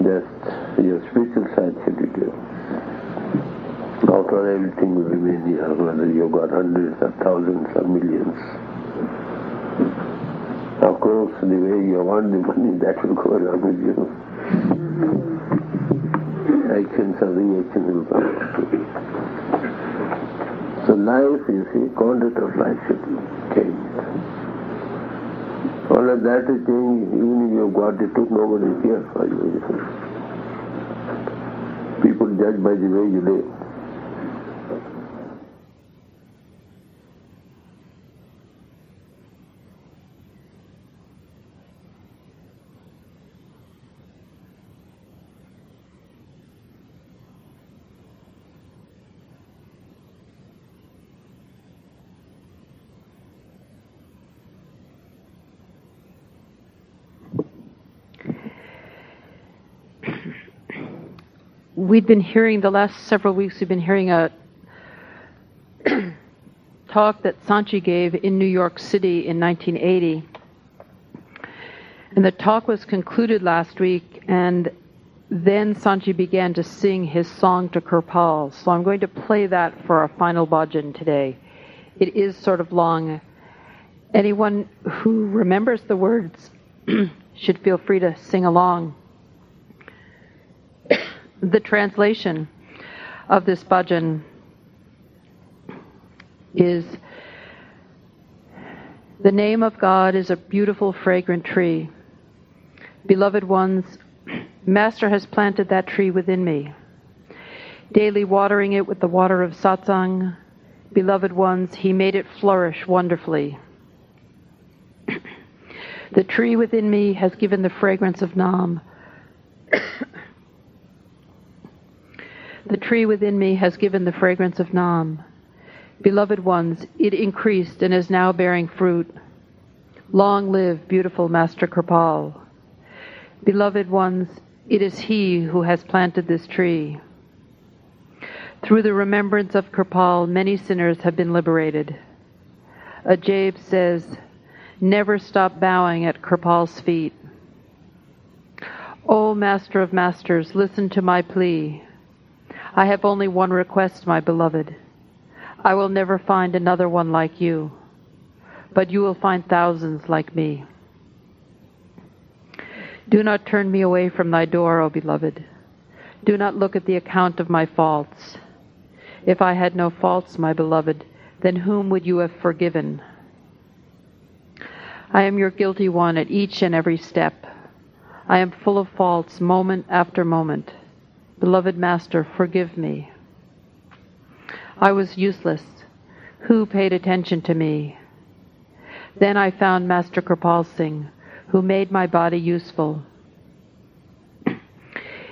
just your spiritual side should be good. After everything will remain here, whether you got hundreds or thousands or millions. Of course, the way you want the money, that will go along with you. Actions or reactions will come. So life, you see, conduct of life should change. All of that is changing, even if you got it, took nobody here for you. People judge by the way you live. We'd been hearing the last several weeks, we've been hearing a [clears throat] talk that Sant Ji gave in New York City in 1980. And the talk was concluded last week, and then Sant Ji began to sing his song to Kirpal. So I'm going to play that for our final bhajan today. It is sort of long. Anyone who remembers the words [clears throat] should feel free to sing along. The translation of this bhajan is The name of God is a beautiful, fragrant tree. Beloved ones, Master has planted that tree within me. Daily watering it with the water of satsang, beloved ones, he made it flourish wonderfully. [clears throat] the tree within me has given the fragrance of Nam. The tree within me has given the fragrance of Nam. Beloved ones, it increased and is now bearing fruit. Long live beautiful Master Kirpal. Beloved ones, it is he who has planted this tree. Through the remembrance of Kirpal, many sinners have been liberated. Ajaib says, Never stop bowing at Kirpal's feet. O Master of Masters, listen to my plea. I have only one request, my beloved. I will never find another one like you, but you will find thousands like me. Do not turn me away from thy door, O beloved. Do not look at the account of my faults. If I had no faults, my beloved, then whom would you have forgiven? I am your guilty one at each and every step. I am full of faults moment after moment. Beloved Master, forgive me. I was useless. Who paid attention to me? Then I found Master Kirpal Singh who made my body useful.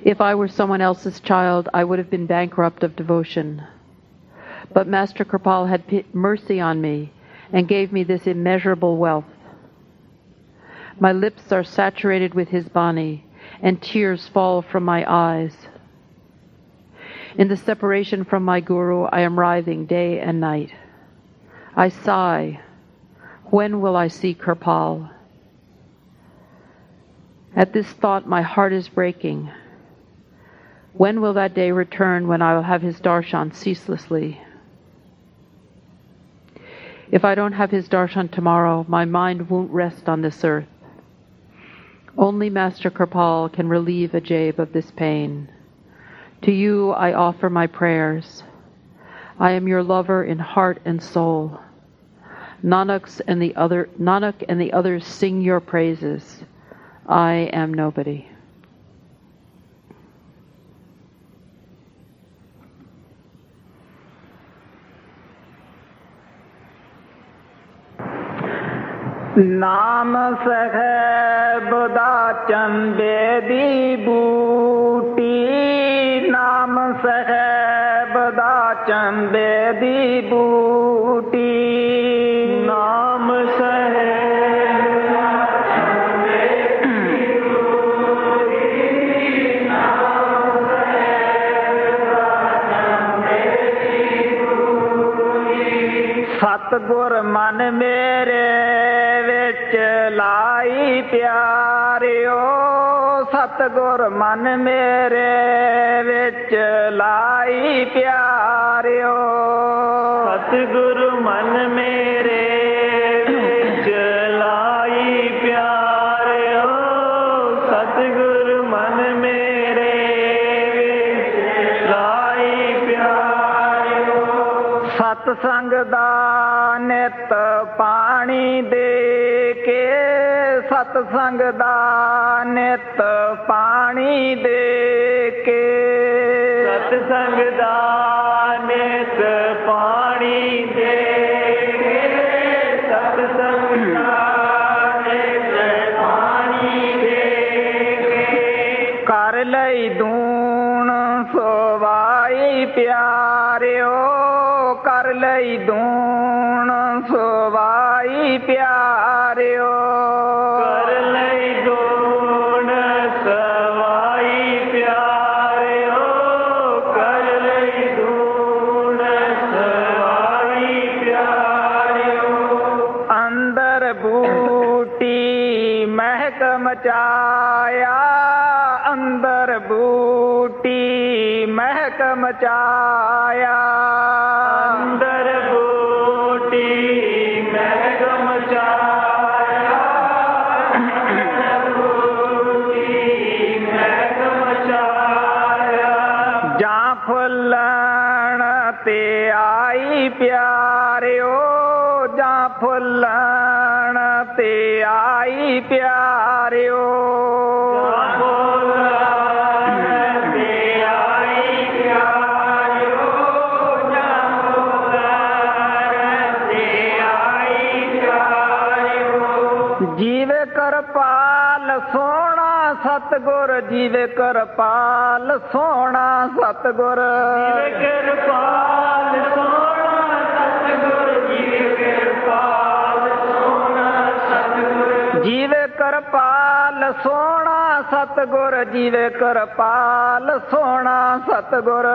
If I were someone else's child, I would have been bankrupt of devotion. But Master Kirpal had mercy on me and gave me this immeasurable wealth. My lips are saturated with his bani, and tears fall from my eyes. In the separation from my Guru, I am writhing day and night. I sigh, when will I see Kirpal? At this thought, my heart is breaking. When will that day return when I will have his darshan ceaselessly? If I don't have his darshan tomorrow, my mind won't rest on this earth. Only Master Kirpal can relieve Ajaib of this pain. To you I offer my prayers. I am your lover in heart and soul. Nanak's and the other Nanak and the others sing your praises. I am nobody. ਨਾਮ ਸਹਿਬ ਦਾ ਚੰਦੇ ਦੀ ਬੂਟੀ। ਨਾਮ ਸਹਿਬ ਦਾ ਚੰਦੇ ਦੀ ਬੂਟੀ ਨਾਮ ਸਤਗੁਰ ਮਨ ਮੇਰੇ ਵਿੱਚ ਲਾਈ ਪਿਆਰਿਓ। ਸਤਗੁਰ ਮਨ ਮੇਰੇ ਵਿੱਚ ਲਾਈ ਪਿਆਰਿਓ। ਸਤਗੁਰ ਮਨ ਮੇਰੇ ਵਿੱਚ ਲਾਈ ਪਿਆਰਿਓ। ਸਤਗੁਰ ਮਨ ਮੇਰੇ ਵਿੱਚ ਲਾਈ ਪਿਆਰਿਓ। ਸਤ ਸੰਗ ਦਾ ਨਿਤ ਪਾਣੀ ਦੇ ਕੇ ਸਤ ਸੰਗ ਦਾ ਨਿਤ ਪਾਣੀ ਦੇ ਕੇ। ਸਤ ਸੰਗ ਦਾ جیوے کر پال سونا ست گر جیوے کر پال سونا ست گر جیوے کر پال سونا ست گر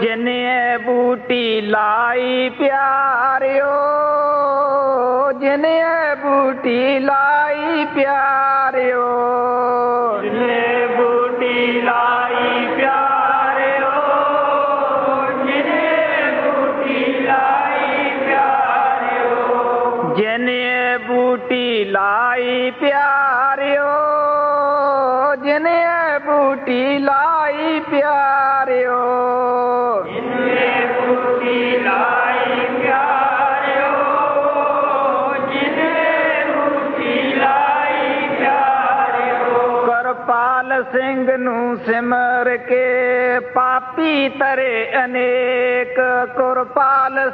جن بوٹی لائی پیار 你来一遍。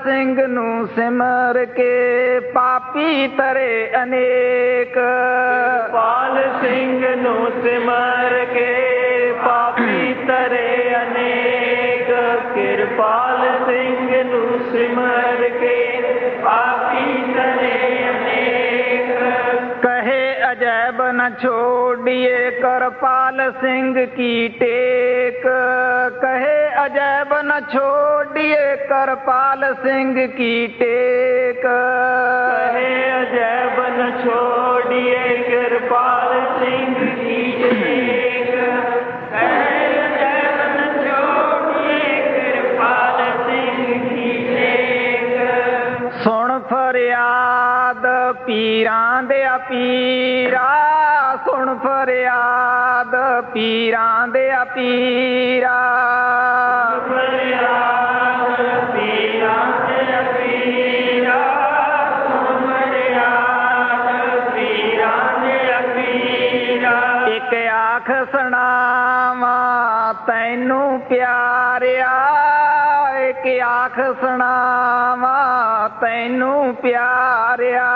ਸਿੰਘ ਨੂੰ ਸਿਮਰ ਕੇ ਪਾਪੀ ਤਰੇ ਅਨੇਕ ਪਾਲ ਸਿੰਘ ਨੂੰ ਸਿਮਰ ਕੇ ਪਾਪੀ ਤਰੇ ਅਨੇਕ ਕਿਰਪਾਲ ਸਿੰਘ ਨੂੰ ਸਿਮਰ ਕੇ ਪਾਪੀ ਤਰੇ ਅਨੇਕ ਕਹੇ ਅਜੈਬ ਨ ਛੋੜੀਏ ਕਰਪਾਲ ਸਿੰਘ ਕੀ ਟੇਕ ਕਹੇ अजैब न छोड़िए करपाल सिंह की टेक कहे अजैब न छोड़िए करपाल सिंह की टेक कहे अजैब न छोड़िए करपाल सिंह की टेक सुन फरियाद पीरां दे पीरा ਸੁਣ ਫਰਿਆਦ ਪੀਰਾਂ ਦੇ ਪੀਰਾ سناواں تینوں پیاریا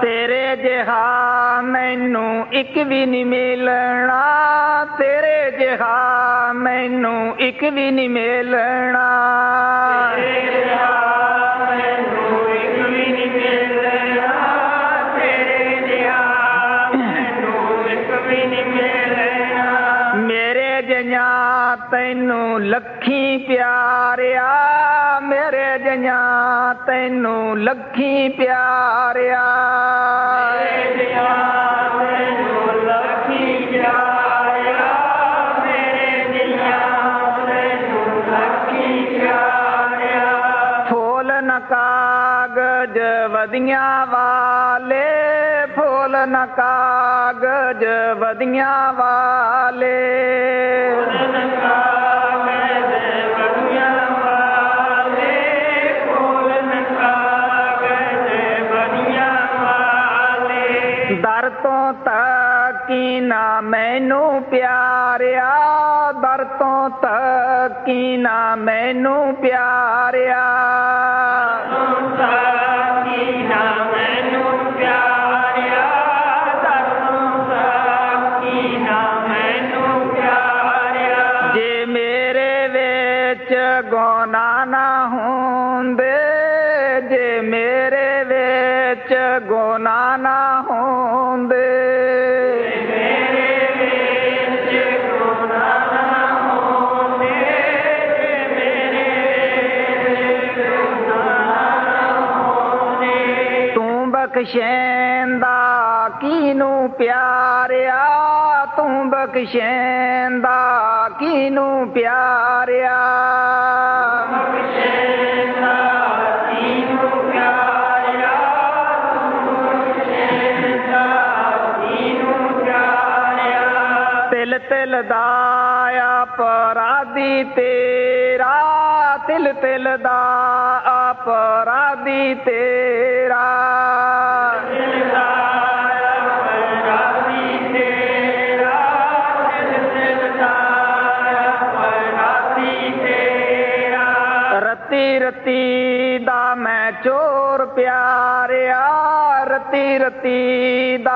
تیرے جہا مینو ایک بھی نہیں ملنا تیرے جہاں مینو ایک بھی نہیں ملنا ਤੈਨੂੰ ਲੱਖੀ ਪਿਆਰਿਆ ਮੇਰੇ ਜਿਹਾ ਤੈਨੂੰ ਲੱਖੀ ਪਿਆਰਿਆ। ਮੇਰੇ ਜਿਹਾ ਤੈਨੂੰ ਲੱਖੀ ਪਿਆਰਿਆ ਮੇਰੇ ਜਿਹਾ ਤੈਨੂੰ ਲੱਖੀ ਪਿਆਰਿਆ। ਫੁੱਲ ਨ ਕਾਗਜ ਵਧੀਆਂ ਵਾਲੇ ਫੁੱਲ ਨ ਕਾਗਜ ਵਧੀਆਂ ਵਾਲੇ। ਮੈਨੂੰ ਪਿਆਰਿਆ ਦਰ ਤੋਂ ਤੱਕੀ ਨਾ ਮੈਨੂੰ ਪਿਆਰਿਆ। yeah. प्यार तीरती द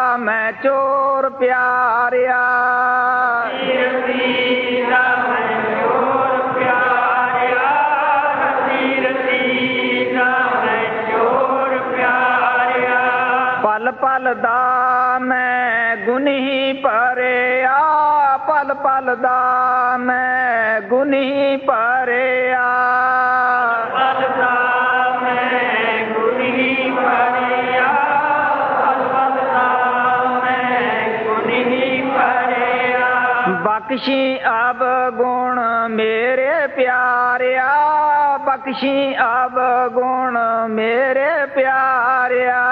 चोर प्यार بخشی اب گن میرے پیاریا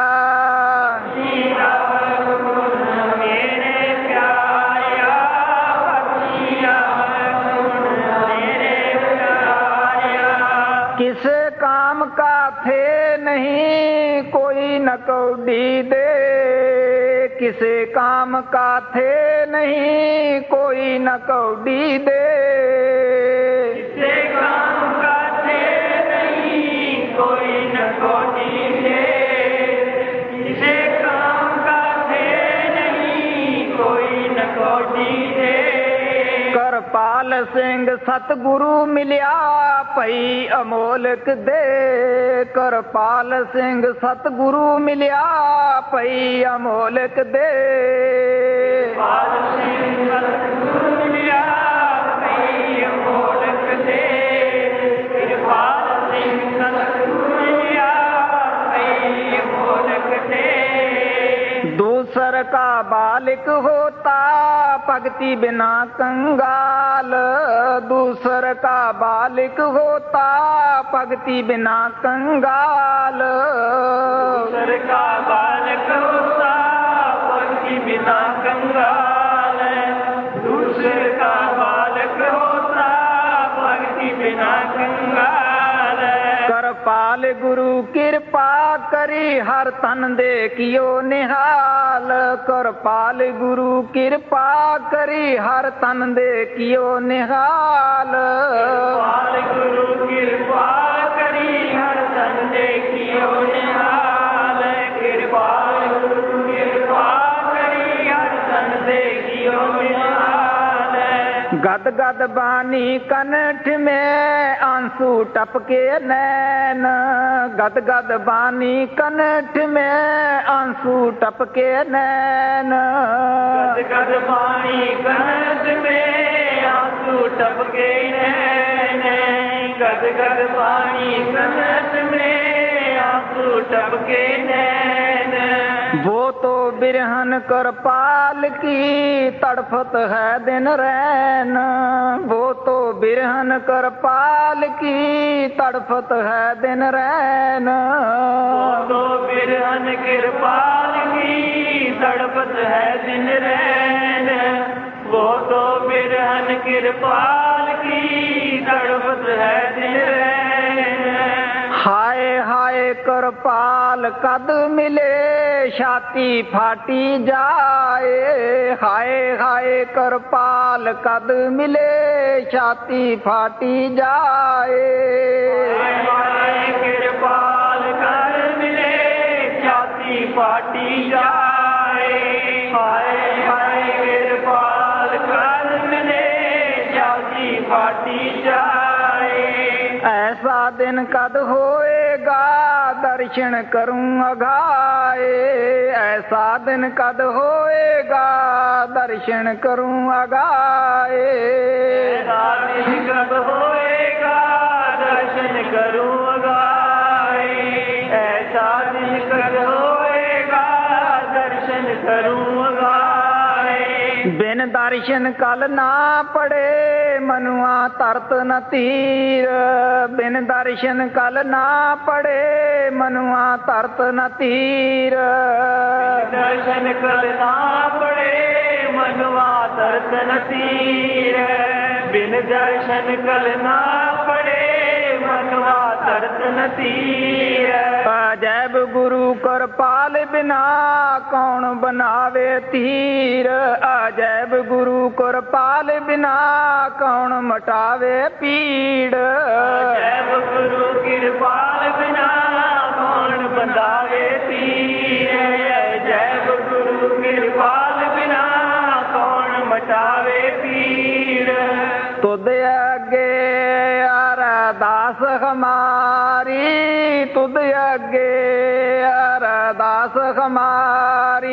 کس کام کا تھے نہیں کوئی نکوڈی دے کسے کام کا تھے نہیں کوئی نکوڈی دے करपाल सिंह सतगुरु मिलिया पई अमोलिक करपाल सिंह सतगुरु मिलिया पई अमोलक का बालिक होता भक्ति बिना कंगाल दूसर का बालिक होता भक्ति बिना कंगाल दूसर का बालिक होता भक्ति बिना कंगाल ਵਾਲਗੁਰੂ ਕਿਰਪਾ ਕਰੀ ਹਰ ਤਨ ਦੇ ਕਿਓ ਨਿਹਾਲ। ਕਿਰਪਾਲ ਗੁਰੂ, ਕਿਰਪਾ ਕਰੀ ਹਰ ਤਨ ਦੇ ਕਿਓ ਨਿਹਾਲ। ਕਿਰਪਾਲ ਗੁਰੂ, ਕਿਰਪਾ ਕਰੀ گد گد بانی کنٹھ میں آنسو ٹپ کے نین گد گد بانی کنٹھ میں آنسو ٹپ کے نین گد گد بانی کنٹھ میں آنسو ٹپ کے نین گد گد بانی کنٹھ میں آنسو ٹپ کے نین برہن کر پال کی تڑفت ہے دن رین وہ تو برہن کر پال کی تڑفت ہے دن رین تو برہن کر پال کی تڑفت ہے دن رین وہ تو برہن کرپال کی تڑفت ہے دن رین ہائے ہائے کر پال قد ملے چھاتی پھاٹی جائے ہائے ہائے کرپال قد ملے چھاتی پھاٹی جائے کرپال کر ملے چھاتی پھاٹی جائے ہائے ہائے کرپال کر ملے چھاتی پھاٹی جائے ایسا دن قد ہوئے ਦਰਸ਼ਨ ਕਰੂੰ ਅਗਾਏ ਐਸਾ ਦਿਨ ਕਦ ਹੋਏਗਾ? ਦਰਸ਼ਨ ਕਰੂੰ ਅਗਾਏ। ਐਸਾ ਦਿਨ ਕਦ ਹੋਏਗਾ? ਦਰਸ਼ਨ ਕਲ ਨਾ ਪੜੇ, ਮਨੁਆ ਤਰਤ ਨ ਤੀਰ। ਬਿਨ ਦਰਸ਼ਨ ਕਲ ਨਾ ਪੜੇ, ਮਨੁਆ ਤਰਤ ਨ ਤੀਰ। ਦਰਸ਼ਨ ਕਲ ਨਾ ਪੜੇ ਮਨਵਾ ਤਰਤ ਨ ਤੀਰ। ਬਿਨ ਦਰਸ਼ਨ ਕਲ ਨਾ ਪੜੇ ਮਨਵਾ ਤਰਤ ਨ ਤੀਰ ਅਜੈਬ ਗੁਰੂ ਕਰਪਾਲ ਬਿਨਾ ਕੌਣ ਬਣਾਵੇ ਤੀਰ? ਅਜੈਬ ਗੁਰੂ ਕਰਪਾਲ ਬਿਨਾ ਕੌਣ ਮਟਾਵੇ ਪੀੜ? ਜੈਬ ਗੁਰੂ ਕਿਰਪਾਲ ہماری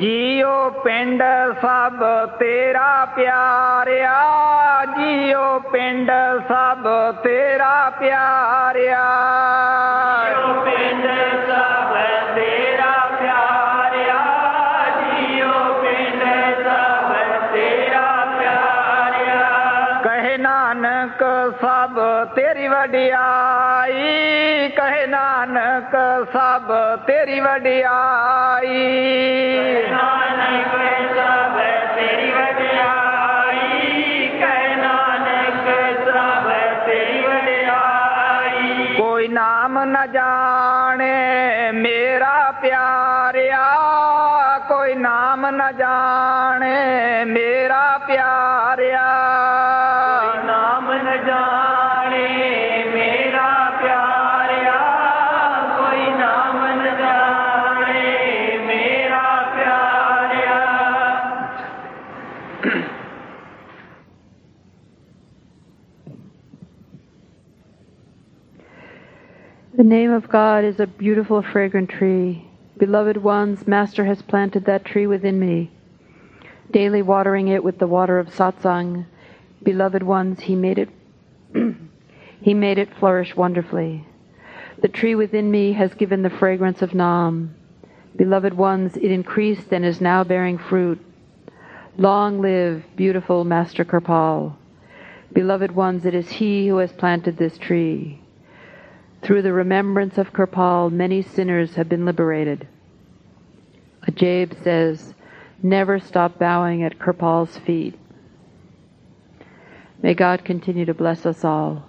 جیو پنڈ سب تیرا پیاریا جیو پنڈ سب تیرا پیاریا وڈیائی کہے نانک سب تیری وڈیائی سب تیری وڈیائی سب وڈیائی کوئی نام نہ جانے میرا پیاریا کوئی نام نہ جانے میرا پیاریا The name of God is a beautiful, fragrant tree. Beloved ones, Master has planted that tree within me, daily watering it with the water of satsang. Beloved ones, He made it. [clears throat] he made it flourish wonderfully. The tree within me has given the fragrance of Nam. Beloved ones, it increased and is now bearing fruit. Long live beautiful Master Kirpal. Beloved ones, it is he who has planted this tree. Through the remembrance of Kirpal, many sinners have been liberated. Ajaib says, never stop bowing at Kirpal's feet. May God continue to bless us all.